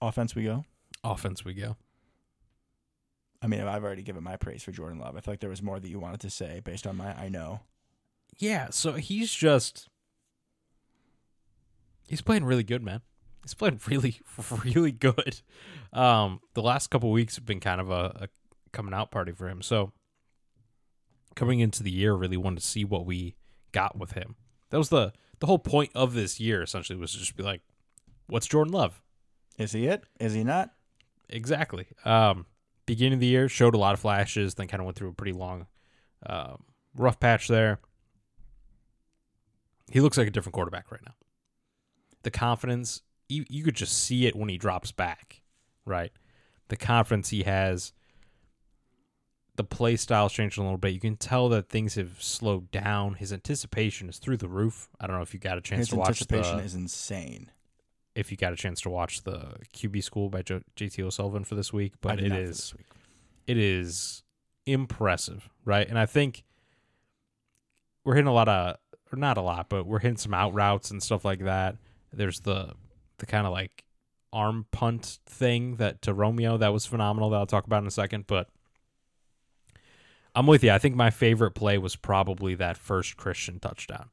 offense we go. Offense we go. I mean, I've already given my praise for Jordan Love. I feel like there was more that you wanted to say based on my I know. Yeah, so he's just he's playing really good, man. He's playing really, *laughs* really good. Um, the last couple weeks have been kind of a, a coming out party for him. So coming into the year, really wanted to see what we got with him. That was the the whole point of this year. Essentially, was to just be like, "What's Jordan Love?" Is he it? Is he not? Exactly. Um, beginning of the year showed a lot of flashes, then kind of went through a pretty long, um, rough patch there. He looks like a different quarterback right now. The confidence, you, you could just see it when he drops back, right? The confidence he has, the play style's changed a little bit. You can tell that things have slowed down. His anticipation is through the roof. I don't know if you got a chance His to watch anticipation the, is insane. if you got a chance to watch the QB School by J- JT O'Sullivan for this week, but it is this week. it is impressive, right? And I think we're hitting a lot of, or not a lot, but we're hitting some out routes and stuff like that. There's the the kind of like arm punt thing that to Romeo that was phenomenal that I'll talk about in a second. But I'm with you. I think my favorite play was probably that first Christian touchdown,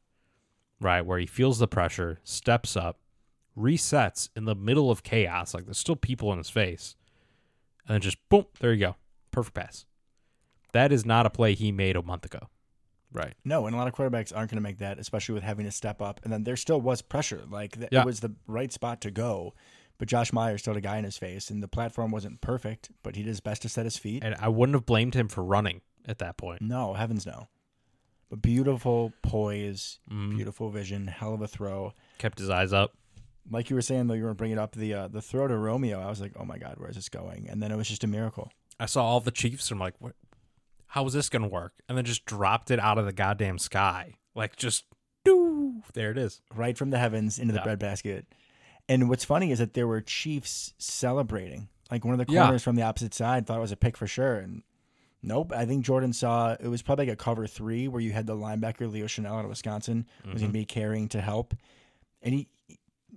right? Where he feels the pressure, steps up, resets in the middle of chaos. Like there's still people in his face. And then just boom, there you go. Perfect pass. That is not a play he made a month ago. Right. No, and a lot of quarterbacks aren't going to make that, especially with having to step up. And then there still was pressure. Like th- Yeah. it was the right spot to go. But Josh Meyer still had a guy in his face, and the platform wasn't perfect, but he did his best to set his feet. And I wouldn't have blamed him for running at that point. No, heavens no. But beautiful poise, Mm, beautiful vision, hell of a throw. kept his eyes up. Like you were saying, though, you were bringing up the uh, the throw to Romeo. I was like, oh my god, where is this going? And then it was just a miracle. I saw all the Chiefs. And I'm like, what? How is this going to work? And then just dropped it out of the goddamn sky. Like just, doo, there it is. right from the heavens into the Yeah. breadbasket. And what's funny is that there were Chiefs celebrating. Like one of the Yeah. corners from the opposite side thought it was a pick for sure. And nope, I think Jordan saw it was probably like a cover three where you had the linebacker Leo Chenal out of Wisconsin was going to mm-hmm. be carrying to help, and he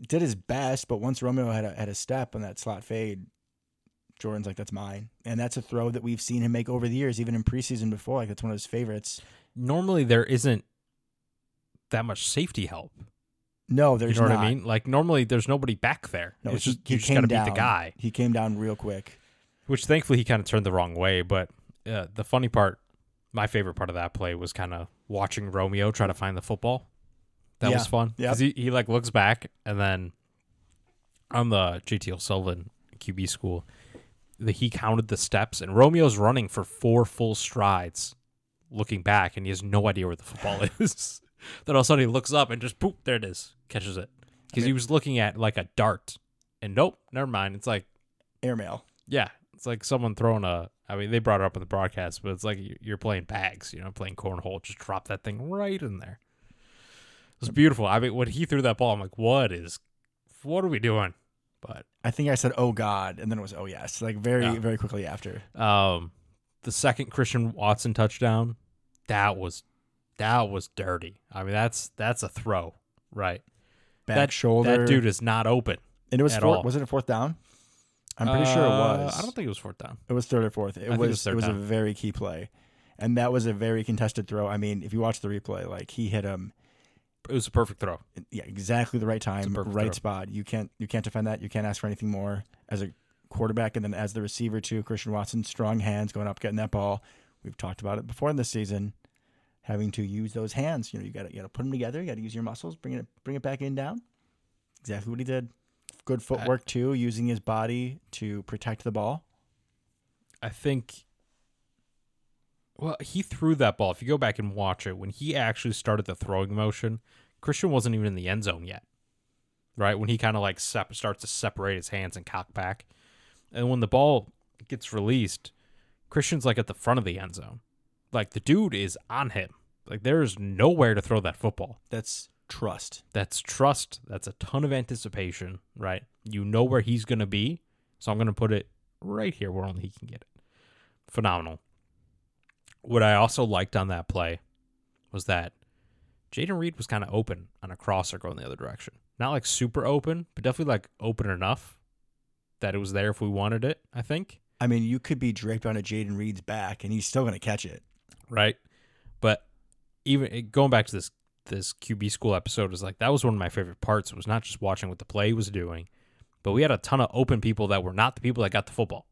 did his best. But once Romeo had a, had a step on that slot fade, Jordan's like, that's mine. And that's a throw that we've seen him make over the years, even in preseason before. Like, that's one of his favorites. Normally, there isn't that much safety help. No, You there's know what not. I mean? Like normally, there's nobody back there. No, it's he, just he you just got to beat the guy. He came down real quick. Which thankfully he kind of turned the wrong way. But uh, the funny part, my favorite part of that play was kind of watching Romeo try to find the football. That Yeah. was fun Yep. because he, he like looks back and then on the JT O'Sullivan QB school, the, he counted the steps and Romeo's running for four full strides, looking back and he has no idea where the football *laughs* is. then all of a sudden he looks up and just poop, there it is, catches it because he was looking at like a dart and nope, never mind. It's like Airmail. yeah, it's like someone throwing a. I mean, they brought it up in the broadcast, but it's like you- you're playing bags, you know, playing cornhole. Just drop that thing right in there. It was beautiful. I mean, when he threw that ball, I'm like, what is, what are we doing? But I think I said, oh, God. And then it was, oh, yes. Like, very, Yeah. very quickly after. um, the second Christian Watson touchdown, that was, that was dirty. I mean, that's that's a throw, right? Back that shoulder. That dude is not open. And it was at four, all. was it a fourth down? I'm pretty sure it Uh, was. I don't think it was fourth down. It was third or fourth. It think it was. was third it was a down. very key play, and that was a very contested throw. I mean, if you watch the replay, like he hit him, It was a perfect throw. yeah, exactly the right time, perfect right throw. spot. You can't you can't defend that. You can't ask for anything more as a quarterback, and then as the receiver too. Christian Watson, strong hands going up, getting that ball. We've talked about it before in this season, having to use those hands. You know, you got to you got to put them together. You got to use your muscles, bring it bring it back in down. Exactly what he did. Good footwork too, using his body to protect the ball. I think. Well, he threw that ball. If you go back and watch it, when he actually started the throwing motion, Christian wasn't even in the end zone yet. Right when he kind of like sep- starts to separate his hands and cock back, and when the ball gets released, Christian's like at the front of the end zone. Like the dude is on him. Like there is nowhere to throw that football. That's trust. That's trust. That's a ton of anticipation, right? You know where he's going to be. So I'm going to put it right here where only he can get it. Phenomenal. What I also liked on that play was that Jayden Reed was kind of open on a crosser going the other direction. Not like super open, but definitely like open enough that it was there if we wanted it, I think. I mean, you could be draped on a Jayden Reed's back, and he's still going to catch it. right? But even eh, going back to this this QB school episode is like that was one of my favorite parts. It was not just watching what the play was doing, but we had a ton of open people that were not the people that got the football,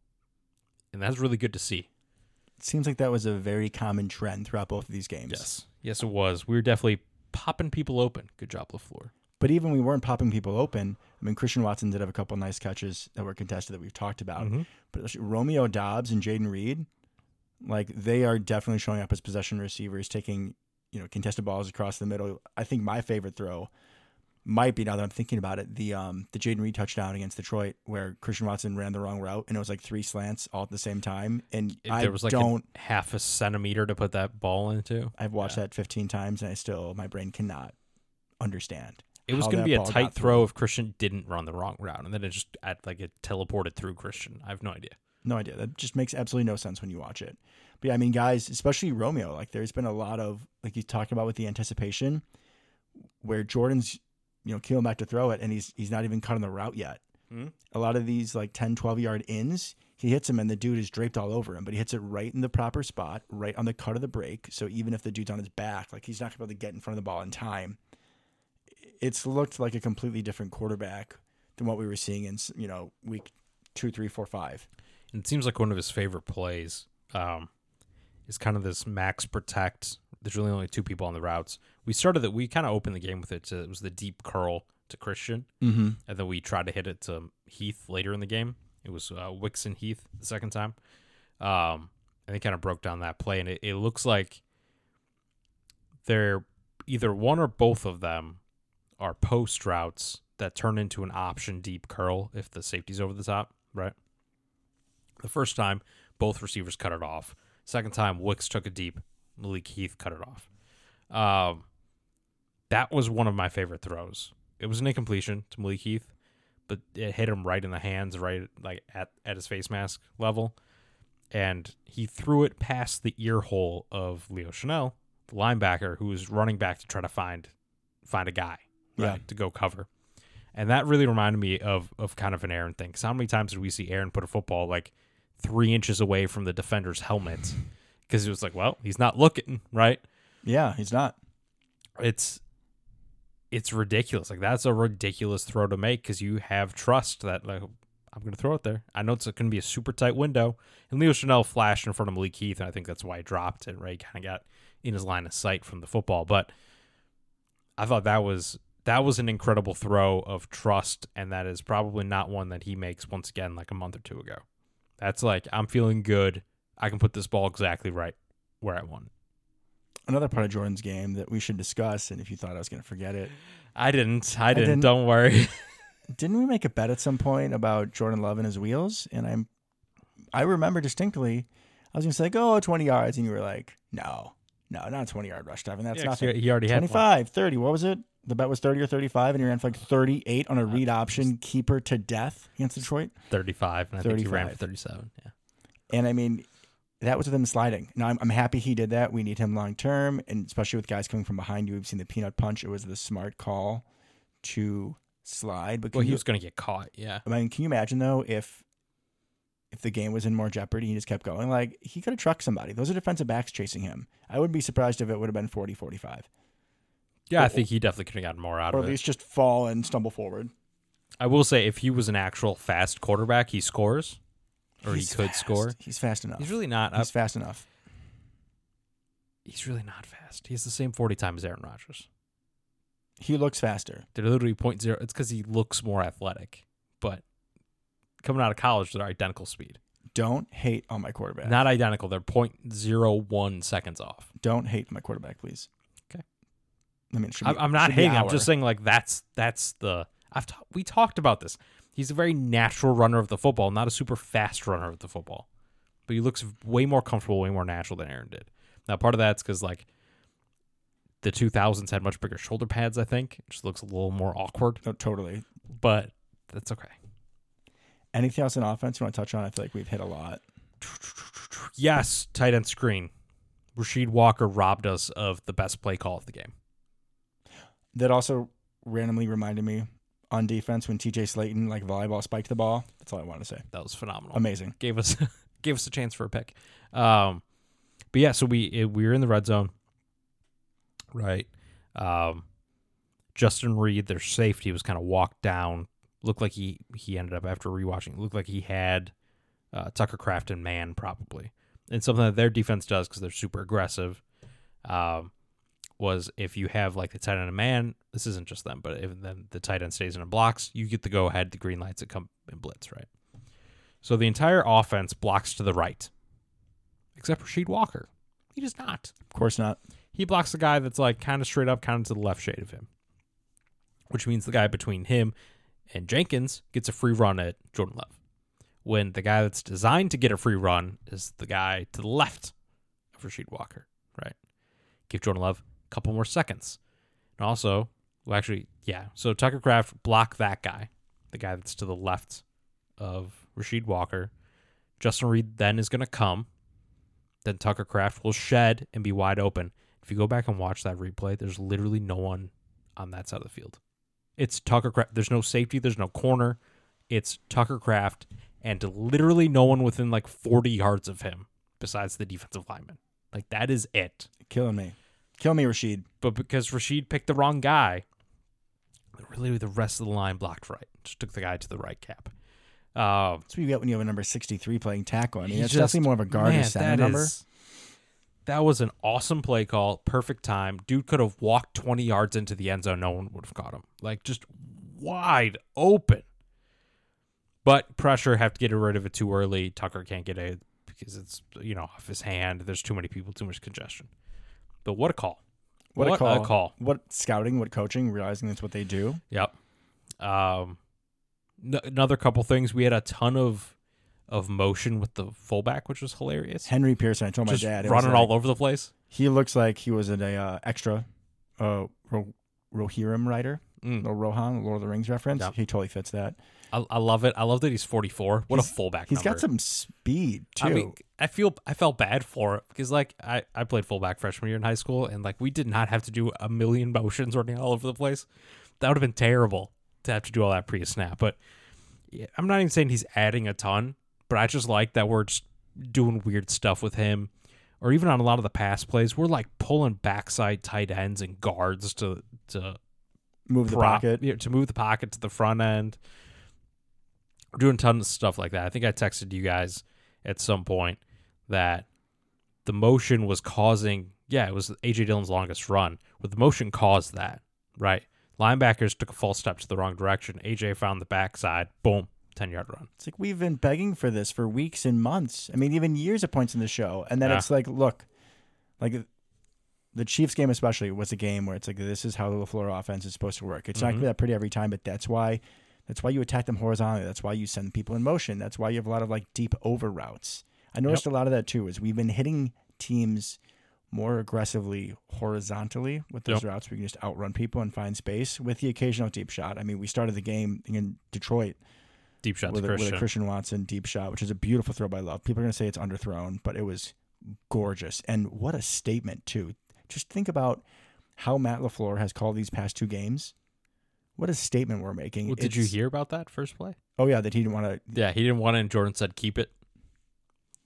and that's really good to see. It seems like that was a very common trend throughout both of these games. Yes, yes, it was. We were definitely popping people open. Good job, Lafleur. But even we weren't popping people open. I mean, Christian Watson did have a couple nice catches that were contested that we've talked about. Mhm. But Romeo Doubs and Jayden Reed, like they are definitely showing up as possession receivers, taking you know contested balls across the middle. I think my favorite throw might be now that I'm thinking about it the um the Jayden Reed touchdown against Detroit where Christian Watson ran the wrong route and it was like three slants all at the same time and If I there was like don't half a centimeter to put that ball into. I've watched that 15 times and I still my brain cannot understand. It was going to be a tight throw through. if Christian didn't run the wrong route, and then it just at, like it teleported through Christian. I have no idea. No idea. That just makes absolutely no sense when you watch it. But yeah, I mean, guys, especially Romeo, like there's been a lot of like you talked about with the anticipation, where Jordan's, you know, keeling back to throw it, and he's he's not even cutting the route yet. Mhm. A lot of these like 10, 12 yard ins, he hits him, and the dude is draped all over him, but he hits it right in the proper spot, right on the cut of the break. So even if the dude's on his back, like he's not gonna be able to get in front of the ball in time. It's looked like a completely different quarterback than what we were seeing in you know week two, three, four, five. And it seems like one of his favorite plays um, is kind of this max protect. There's really only two people on the routes. We started that. We kind of opened the game with it. To, it was the deep curl to Christian, Mm-hmm. and then we tried to hit it to Heath later in the game. It was uh, Wicks and Heath the second time, um, and they kind of broke down that play. And it, it looks like they're either one or both of them are post routes that turn into an option deep curl if the safety's over the top, right? The first time, both receivers cut it off. Second time, Wicks took it deep. Malik Heath cut it off. Um, that was one of my favorite throws. It was an incompletion to Malik Heath, but it hit him right in the hands, right like at, at his face mask level. And he threw it past the ear hole of Leo Chenal, the linebacker, who was running back to try to find find a guy, right, Yeah. to go cover. And that really reminded me of of kind of an Aaron thing. Because how many times did we see Aaron put a football like three inches away from the defender's helmet? Because he was like, well, he's not looking, right? Yeah, he's not. It's it's ridiculous. Like that's a ridiculous throw to make because you have trust that like I'm going to throw it there. I know it's going to be a super tight window. And Leo Chenal flashed in front of Malik Heath, and I think that's why he dropped it. Right, kind of got in his line of sight from the football, but I thought that was that was an incredible throw of trust, and that is probably not one that he makes once again like a month or two ago. That's like I'm feeling good. I can put this ball exactly right where I want. Another part of Jordan's game that we should discuss, and if you thought I was going to forget it, I didn't. I didn't. didn't. Don't worry. *laughs* didn't we make a bet at some point about Jordan Love and his wheels? And I'm, I remember distinctly, I was going to say, go 20 yards, and you were like, no, no, not a 20 yard rush, Devin. That's Yeah, nothing. he already had 25, 30. What was it? The bet was 30 or 35, and he ran for like 38 on a read option keeper to death against Detroit. 35, and I think he ran for 37. Yeah. And I mean, that was with him sliding. Now, I'm, I'm happy he did that. We need him long term, and especially with guys coming from behind you. We've seen the peanut punch. It was the smart call to slide. But Well, he you- was going to get caught. Yeah. I mean, can you imagine though if if the game was in more jeopardy, he just kept going? Like he could have trucked somebody. Those are defensive backs chasing him. I wouldn't be surprised if it would have been 40, 45. Yeah, I think he definitely could have gotten more out of it. or of at it. least just fall and stumble forward. I will say, if he was an actual fast quarterback, he scores, or He's he could fast. score. He's fast enough. He's really not. He's fast enough. he's really not fast. He has the same 40 time as Aaron Rodgers. He looks faster. They're literally point zero. It's because he looks more athletic, but coming out of college, they're identical speed. Don't hate on my quarterback. Not identical. They're point zero one seconds off. Don't hate my quarterback, please. I mean, it should I, be, I'm not hating. I'm just saying like that's that's the I've ta- we talked about this. He's a very natural runner of the football, not a super fast runner of the football. But he looks way more comfortable, way more natural than Aaron did. Now, part of that's because like the 2000s had much bigger shoulder pads. I think it just looks a little more awkward, No, totally. but that's okay. Anything else in offense you want to touch on? I feel like we've hit a lot. Yes, tight end screen. Rasheed Walker robbed us of the best play call of the game. That also randomly reminded me on defense when TJ Slaton like volleyball spiked the ball. That's all I wanted to say. That was phenomenal. Amazing. gave us *laughs* gave us a chance for a pick. Um, but yeah, so we it, we were in the red zone, right? Um, Justin Reid, their safety, was kind of walked down. Looked like he he ended up after rewatching. Looked like he had uh, Tucker Kraft and man probably, and something that their defense does because they're super aggressive. Um, was if you have like the tight end and man, this isn't just them, but if then the tight end stays in a blocks, you get the go ahead, the green lights that come in blitz, right? So the entire offense blocks to the right, except for Sheed Walker. He does not. Of course not. He blocks the guy that's like kind of straight up, kind of to the left shade of him, which means the guy between him and Jenkins gets a free run at Jordan Love. When the guy that's designed to get a free run is the guy to the left of Rasheed Walker, right? Give Jordan Love couple more seconds. And also, well, actually, yeah. So Tucker Kraft block that guy, the guy that's to the left of Rasheed Walker. Justin Reid then is going to come. Then Tucker Kraft will shed and be wide open. If you go back and watch that replay, there's literally no one on that side of the field. It's Tucker Kraft. There's no safety. There's no corner. It's Tucker Kraft and literally no one within like 40 yards of him besides the defensive lineman. Like that is it. Killing me. Kill me, Rasheed. But because Rasheed picked the wrong guy, really the rest of the line blocked right. Just took the guy to the right cap. Um, That's what you get when you have a number 63 playing tackle. I mean, that's definitely more of a guard or man, center that number. is- that was an awesome play call. Perfect time. Dude could have walked 20 yards into the end zone. No one would have caught him. Like just wide open. But pressure, have to get rid of it too early. Tucker can't get it because it's, you know, off his hand. There's too many people, too much congestion. But what a call. What, What a call. a call. What scouting, what coaching, realizing that's what they do. Yep. Um, n- another couple things. We had a ton of of motion with the fullback, which was hilarious. Henry Pearson, I told my dad. running like- all over the place. He looks like he was an uh, extra uh, Ro- Rohirrim writer. Mm. Little Rohan, Lord of the Rings reference. He totally fits that. I, I love it. I love that he's 44. What He's- a fullback. He's number. got some speed, too. I mean, I feel I felt bad for it because like I I played fullback freshman year in high school and like we did not have to do a million *laughs* motions running all over the place. That would have been terrible. to have to do all that pre snap. But yeah, I'm not even saying he's adding a ton, but I just like that we're just doing weird stuff with him. Or even on a lot of the pass plays, we're like pulling backside tight ends and guards to to Move the prop- pocket. yeah, to move the pocket to the front end. We're doing tons of stuff like that. I think I texted you guys at some point that the motion was causing. Yeah, it was AJ Dillon's longest run. But the motion caused that, right? Linebackers took a false step to the wrong direction. AJ found the backside. Boom, ten yard run. It's like we've been begging for this for weeks and months. I mean, even years at points in the show. And then Yeah. it's like, look, like the Chiefs game especially was a game where it's like this is how the LaFleur offense is supposed to work. It's not Mhm. gonna be that pretty every time, but that's why that's why you attack them horizontally. That's why you send people in motion. That's why you have a lot of like deep over routes. I noticed a lot of that too, is we've been hitting teams more aggressively horizontally with those Yep. routes. We can just outrun people and find space with the occasional deep shot. I mean, we started the game in Detroit Deep shot to with a, with a Christian Watson deep shot, which is a beautiful throw by Love. People are going to say it's underthrown, but it was gorgeous. And what a statement, too. Just think about how Matt LaFleur has called these past two games. What a statement we're making. Well, did you hear about that first play? Oh, yeah, that he didn't want to. Yeah, he didn't want it, and Jordan said, "Keep it."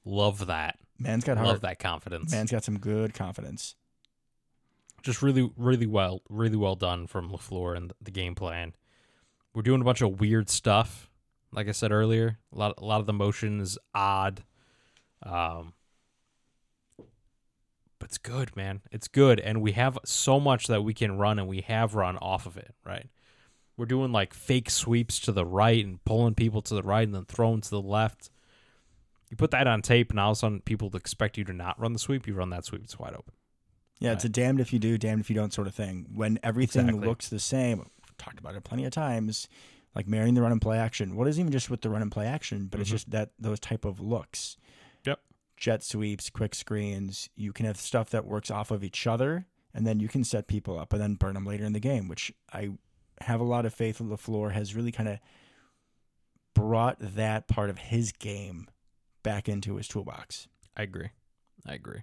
Love that. Man's got Love heart. that confidence. Man's got some good confidence. just really, really well, really well done from Lafleur and the game plan. We're doing a bunch of weird stuff, like I said earlier. A lot, a lot of the motion is odd, um, but it's good, man. It's good, and we have so much that we can run, and we have run off of it. Right? We're doing like fake sweeps to the right and pulling people to the right, and then throwing to the left. You put that on tape, and all of a sudden, people expect you to not run the sweep. You run that sweep; it's wide open. Yeah, it's a damned if you do, damned if you don't sort of thing. When everything Exactly. looks the same, we've talked about it plenty of times, like marrying the run and play action. What is even just with the run and play action, but it's Mhm. just that those type of looks. Jet sweeps, quick screens. You can have stuff that works off of each other, and then you can set people up and then burn them later in the game, which I have a lot of faith that LaFleur has really kind of brought that part of his game back into his toolbox. I agree. I agree.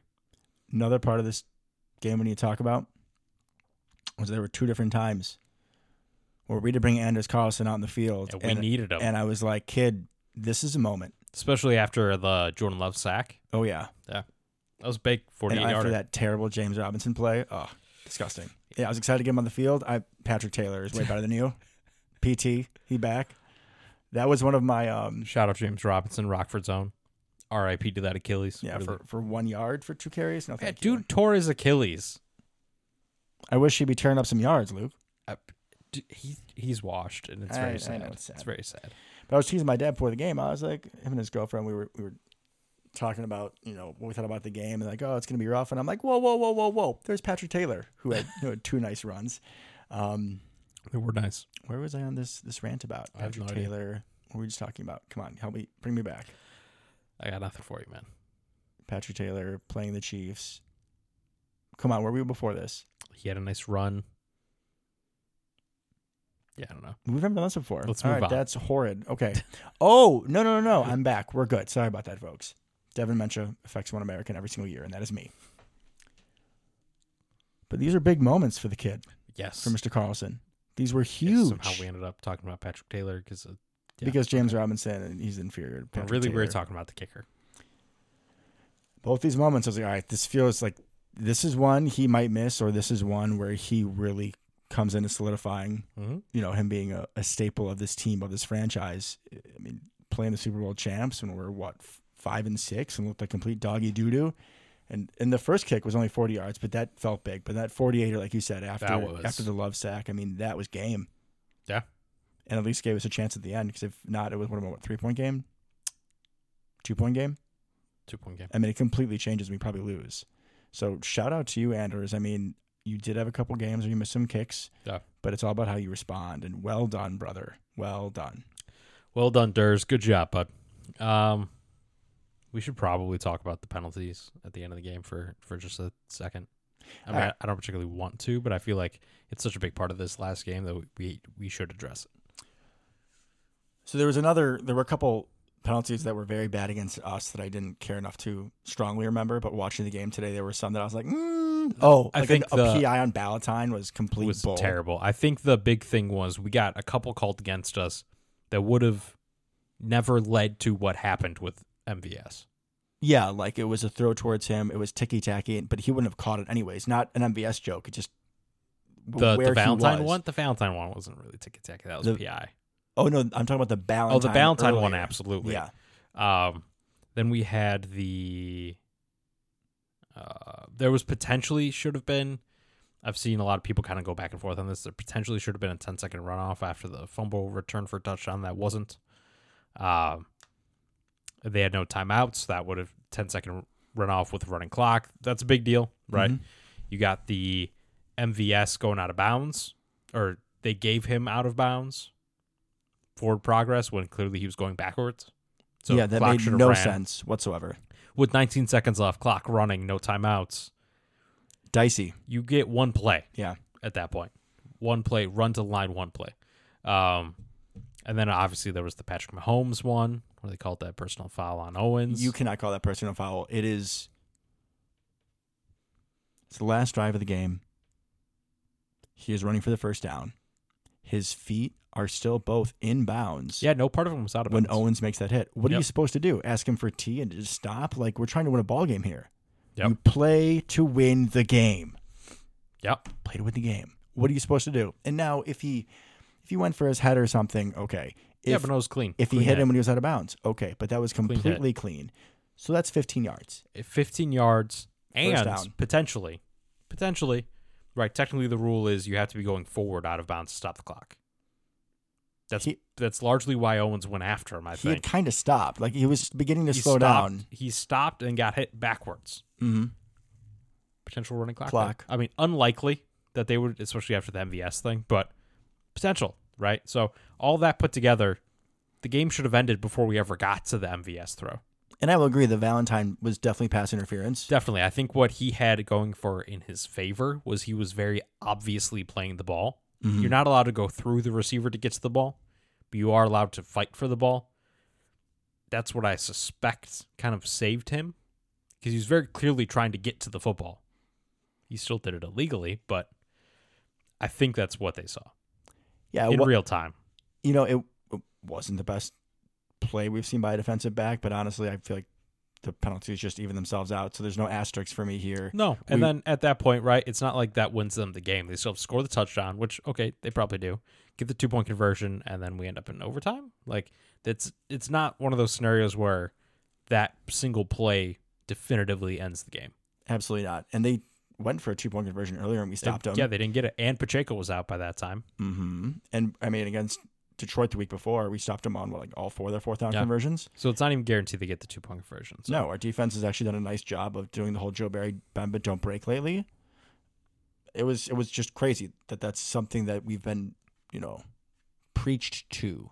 another part of this game we need to talk about was there were two different times where we had to bring Anders Carlson out in the field, And we and, needed him, and I was like, "Kid, this is a moment." Especially after the Jordan Love sack. Oh yeah, yeah, That was big, and forty-eight after yarder. that terrible James Robinson play, oh, disgusting. Yeah, I was excited to get him on the field. I Patrick Taylor is way better than you. *laughs* PT, he back. That was one of my um Shout out James Robinson, Rockford Zone. R.I.P. to that Achilles. yeah Really- for, for one yard for two carries. No, Yeah, thank you. dude tore his Achilles. I wish he'd be turning up some yards, Luke. Uh, he he's washed, and it's I- very sad. know it's sad. very sad. But I was teasing my dad before the game. I was like, him and his girlfriend, we were we were talking about you know what we thought about the game and like, oh, it's gonna be rough. And I'm like, whoa, whoa, whoa, whoa, whoa. There's Patrick Taylor who had, who had two nice runs. Um, They were nice. where was I on this this rant about I Patrick no idea. Taylor? What were we just talking about? Come on, help me, bring me back. I got nothing for you, man. Patrick Taylor playing the Chiefs. Come on, where were we before this? He had a nice run. Yeah, I don't know. We've never done this before. Let's All move right, on. That's horrid. Okay. *laughs* oh no no no no! I'm back. We're good. Sorry about that, folks. Devin Mencha affects one American every single year, and that is me. But these are big moments for the kid, Yes. for Mr. Carlson. These were Yes, huge Somehow we ended up talking about Patrick Taylor because uh, yeah, because James Robinson and he's inferior. To Patrick really Taylor. we're talking about the kicker. both these moments. I was like, all right, this feels like this is one he might miss, or this is one where he really comes into solidifying Mm-hmm. you know him being a, a staple of this team of this franchise. I mean, playing the Super Bowl champs when we're what five and six and looked like complete doggy doo doo. And and the first kick was only forty yards, but that felt big. But that 48er, like you said, after was- after the love sack, I mean, that was game. Yeah. and at least gave us a chance at the end because if not, it was what, what three point game, two point game. Two point game. I mean, it completely changes. We probably lose. So shout out to you, Anders. I mean, you did have a couple games where you missed some kicks. Yeah. But it's all about how you respond. And well done, brother. Well done. Well done, Durs. Good job, bud. Um, we should probably talk about the penalties at the end of the game for for just a second. I mean, Alright. I, I don't particularly want to, but I feel like it's such a big part of this last game that we we should address it. So there was another. There were a couple penalties that were very bad against us that I didn't care enough to strongly remember. But watching the game today, there were some that I was like, mm, one? Oh, I like think a, the- a PI on Ballentine was complete was bull. terrible. I think the big thing was we got a couple called against us that would have never led to what happened with MVS. Yeah, like it was a throw towards him. It was ticky tacky, but he wouldn't have caught it anyways. Not an MVS joke. It just The, the he Valentine one, the Valentine one wasn't really ticky tacky. That was The- PI. Oh no, I'm talking about the Ballentine. Oh, the Valentine one, absolutely. Yeah, Um, then we had the. Uh, there was potentially should have been. I've seen a lot of people kind of go back and forth on this. There potentially should have been a 10 second runoff after the fumble return for a touchdown. That wasn't. Um, they had no timeouts. That would have 10 second runoff with running clock. That's a big deal, right? Mhm. You got the MVS going out of bounds, or they gave him out of bounds forward progress when clearly he was going backwards. So yeah, that made no ran. sense whatsoever. With 19 seconds left, clock running, no timeouts. Dicey. You get one play Yeah, at that. One play, run to the line, one play. Um, and then obviously there was the Patrick Mahomes one where they called that personal foul on Owens. you cannot call that personal foul. It is. It's the last drive of the game. He is running for the first down. His feet are still both in bounds. yeah, no part of him was out of bounds. when bounds. Owens makes that hit. What are you supposed to do? Ask him for tea and just stop? Like we're trying to win a ball game here. Yep. You play to win the game. Yep. Play to win the game. What are you supposed to do? And now if he if he went for his head or something, okay. If yeah, but no, it was clean. if he hit hit. him when he was out of bounds, okay. But that was completely clean. So that's 15 yards. Eh, 15 yards and potentially, potentially, right? Technically, the rule is you have to be going forward out of bounds to stop the clock. That's He- that's largely why Owens went after him. I think. He had kind of stopped. Like he was beginning to he slow stopped, down. He stopped and got hit backwards. Mm-hmm. Potential running clock. Clock. I mean, unlikely that they would, especially after the MVS thing, but potential, right? So all that put together, the game should have ended before we ever got to the MVS throw. And I will agree that Valentine was definitely pass interference. Definitely. I think what he had going for in his favor was he was very obviously playing the ball. Mhm. You're not allowed to go through the receiver to get to the ball, but you are allowed to fight for the ball. That's what I suspect kind of saved him because he was very clearly trying to get to the football. He still did it illegally, but I think that's what they saw yeah, in real time. you know, it, it wasn't the best play we've seen by a defensive back, but honestly, I feel like the penalties just even themselves out. So there's no asterisks for me here. No, and We- then at that point, right, it's not like that wins them the game. They still have to score the touchdown, which okay, they probably do. Get the two point conversion, and then we end up in overtime. Like it's it's not one of those scenarios where that single play definitively ends the game. Absolutely not. And they went for a two point conversion earlier, and we They- stopped them. Yeah, they didn't get it, and Pacheco was out by that time. hmm And I mean, against Detroit the week before, we stopped them on what, like all four of their fourth down Yeah. conversions. So it's not even guaranteed they get the two point conversion. So No, our defense has actually done a nice job of doing the whole Joe Barry bend but don't break lately. It was it was just crazy that that's something that we've been you know preached to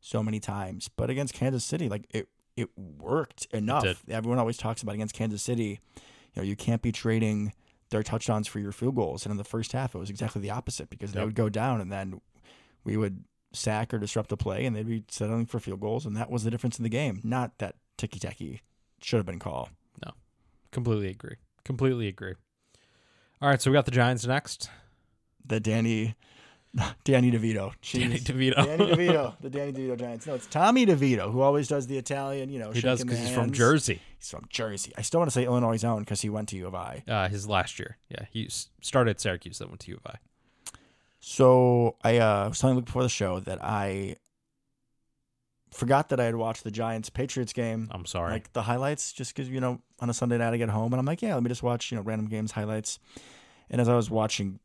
so many times. But against Kansas City, like it it worked enough. did. Everyone always talks about against Kansas City, you know, you can't be trading their touchdowns for your field goals. And in the first half, it was exactly the opposite because they would go down and then we would sack or disrupt the play and they'd be settling for field goals. And that was the difference in the game. Not that ticky tacky should have been called. No, completely agree. Completely agree. All right, so we got the Giants next. The Danny, *laughs* Danny DeVito. Danny DeVito. Danny DeVito, the Danny DeVito Giants. No, it's Tommy DeVito who always does the Italian. You know, He does because he's from. Jersey. He's from Jersey. I still want to say Illinois' own because he went to U of I. Uh, his last year. Yeah, he started at Syracuse, then went to U of I. So I uh, was telling Luke before the show that I forgot that I had watched the Giants Patriots game, I'm sorry. like the highlights, just because you know on a Sunday night I get home and I'm like, yeah, let me just watch you know random games highlights. And as I was watching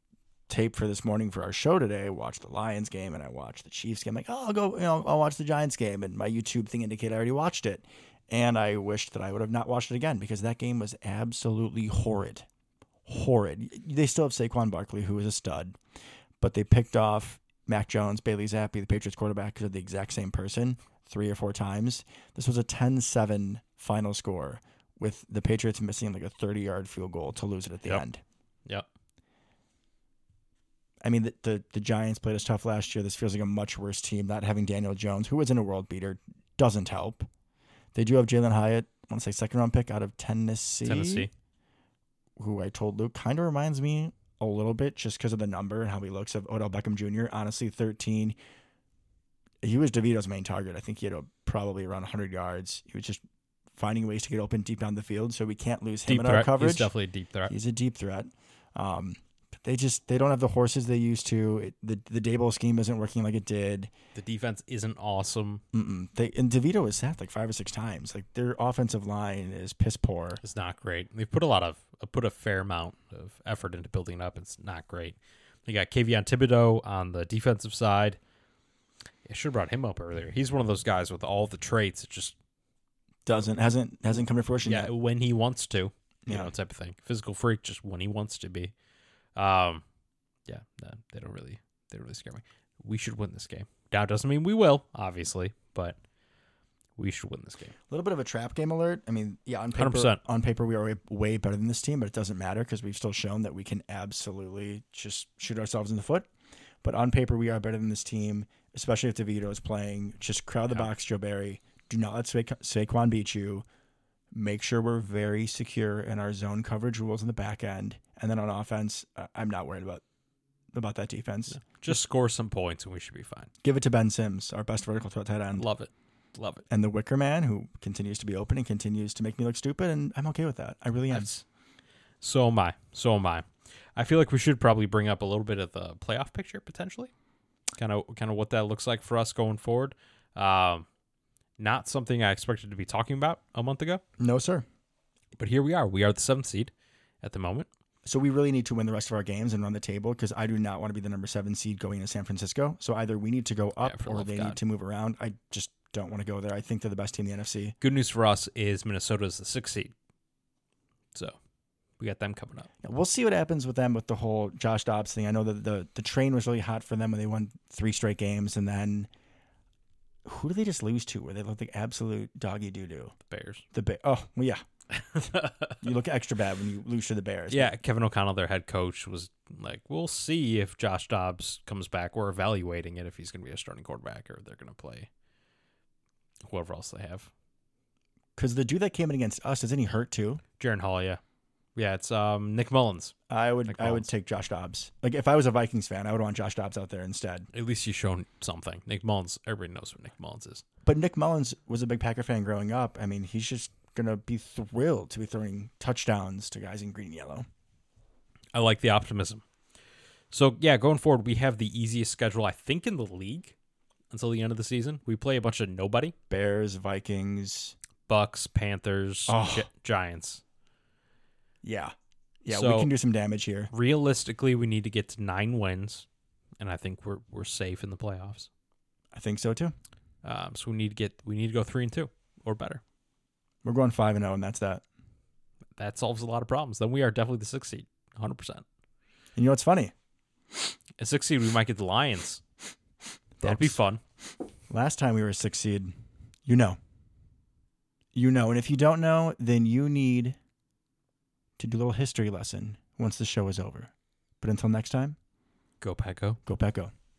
tape for this morning for our show today, I watched the Lions game and I watched the Chiefs game. like, oh, I'll go, you know, I'll watch the Giants game, and my YouTube thing indicated I already watched it. And I wished that I would have not watched it again because that game was absolutely horrid. Horrid. They still have Saquon Barkley, who is a stud, but they picked off Mac Jones, Bailey Zappe, the Patriots quarterback, because they're the exact same person three or four times. This was a 10 7 final score with the Patriots missing like a 30 yard field goal to lose it at the Yep. end. Yep. I mean, the, the, the Giants played us tough last year. This feels like a much worse team. Not having Daniel Jones, who isn't a world beater, doesn't help. They do have Jalin Hyatt, I want to say second round pick out of Tennessee. Tennessee. who I told Luke kind of reminds me a little bit just because of the number and how he looks of Odell Beckham Jr. Honestly, 13. He was DeVito's main target. I think he had a, probably around 100 yards. He was just finding ways to get open deep down the field, so we can't lose him Deep in threat. our coverage. He's definitely a deep threat. He's a deep threat. Um, they just they don't have the horses they used to. It, the the Daboll scheme isn't working like it did. The defense isn't awesome. Mm-mm. They and DeVito was sacked like five or six times. Like their offensive line is piss poor. It's not great. They've put a lot of uh, put a fair amount of effort into building it up. It's not great. They got Kayvon Thibodeaux on the defensive side. I should have brought him up earlier. He's one of those guys with all the traits. It just Doesn't hasn't hasn't come to fruition yeah, yet. when he wants to, you Yeah. know, type of thing. Physical freak, just when he wants to be. Um, yeah, no, they don't really, they don't really scare me. We should win this game. Now it doesn't mean we will, obviously, but we should win this game. A little bit of a trap game alert. I mean, yeah, on paper, 100%. on paper we are way, way better than this team, but it doesn't matter because we've still shown that we can absolutely just shoot ourselves in the foot. But on paper, we are better than this team, especially if DeVito is playing. Just crowd the Yeah. box, Joe Barry. Do not let Sa- Saquon beat you. Make sure we're very secure in our zone coverage rules in the back end, and then on offense, uh, I'm not worried about about that defense. Just score some points and we should be fine. Give it to Ben Sims, our best vertical threat tight end, Love it, love it. and the Wicker Man, who continues to be open and continues to make me look stupid, and I'm okay with that. I really am. That's- so am I. So am I. I feel like we should probably bring up a little bit of the playoff picture potentially, kind of kind of what that looks like for us going forward. Um, not something I expected to be talking about a month ago, No, sir. but here we are. We are the seventh seed at the moment. So we really need to win the rest of our games and run the table because I do not want to be the number seven seed going to San Francisco. So either we need to go up the or they God. need to move around. I just don't want to go there. I think they're the best team in the NFC. Good news for us is Minnesota is the sixth seed, so we got them coming up. Yeah, We'll see what happens with them with the whole Josh Dobbs thing. I know that the the train was really hot for them when they won three straight games, and then who do they just lose to? Where they looked like absolute doggy doo doo. The Bears. The Bear. Oh well, yeah. You look extra bad when you lose to the Bears. yeah, Kevin O'Connell, their head coach, was like, "We'll see if Josh Dobbs comes back. We're evaluating it if he's going to be a starting quarterback or they're going to play whoever else they have." because the dude that came in against us isn't he hurt too? Jaren Hall, yeah, yeah. It's um Nick Mullens. I would Nick I would take Josh Dobbs. Like if I was a Vikings fan, I would want Josh Dobbs out there instead. At least he's shown something. Nick Mullens. Everybody knows what Nick Mullens is. But Nick Mullens was a big Packer fan growing up. I mean, he's just gonna be thrilled to be throwing touchdowns to guys in green and yellow. I like the optimism. So yeah, going forward, we have the easiest schedule I think in the league until the end of the season. We play a bunch of nobody: Bears, Vikings. Bucks, Panthers, Oh. Gi- Giants. Yeah. Yeah, So- we can do some damage here. Realistically, we need to get to nine wins, and I think we're we're safe in the playoffs. I think so too. Um, so we need to get we need to go three and two or better. We're going five and zero, and that's that. That solves a lot of problems. Then we are definitely the sixth seed, hundred percent. And you know what's funny? At sixth seed, we might get the Lions. That'd be fun. Last time we were a six seed, you know. You know, and if you don't know, then you need to do a little history lesson once the show is over. But until next time, Go Paco. go Pack Go.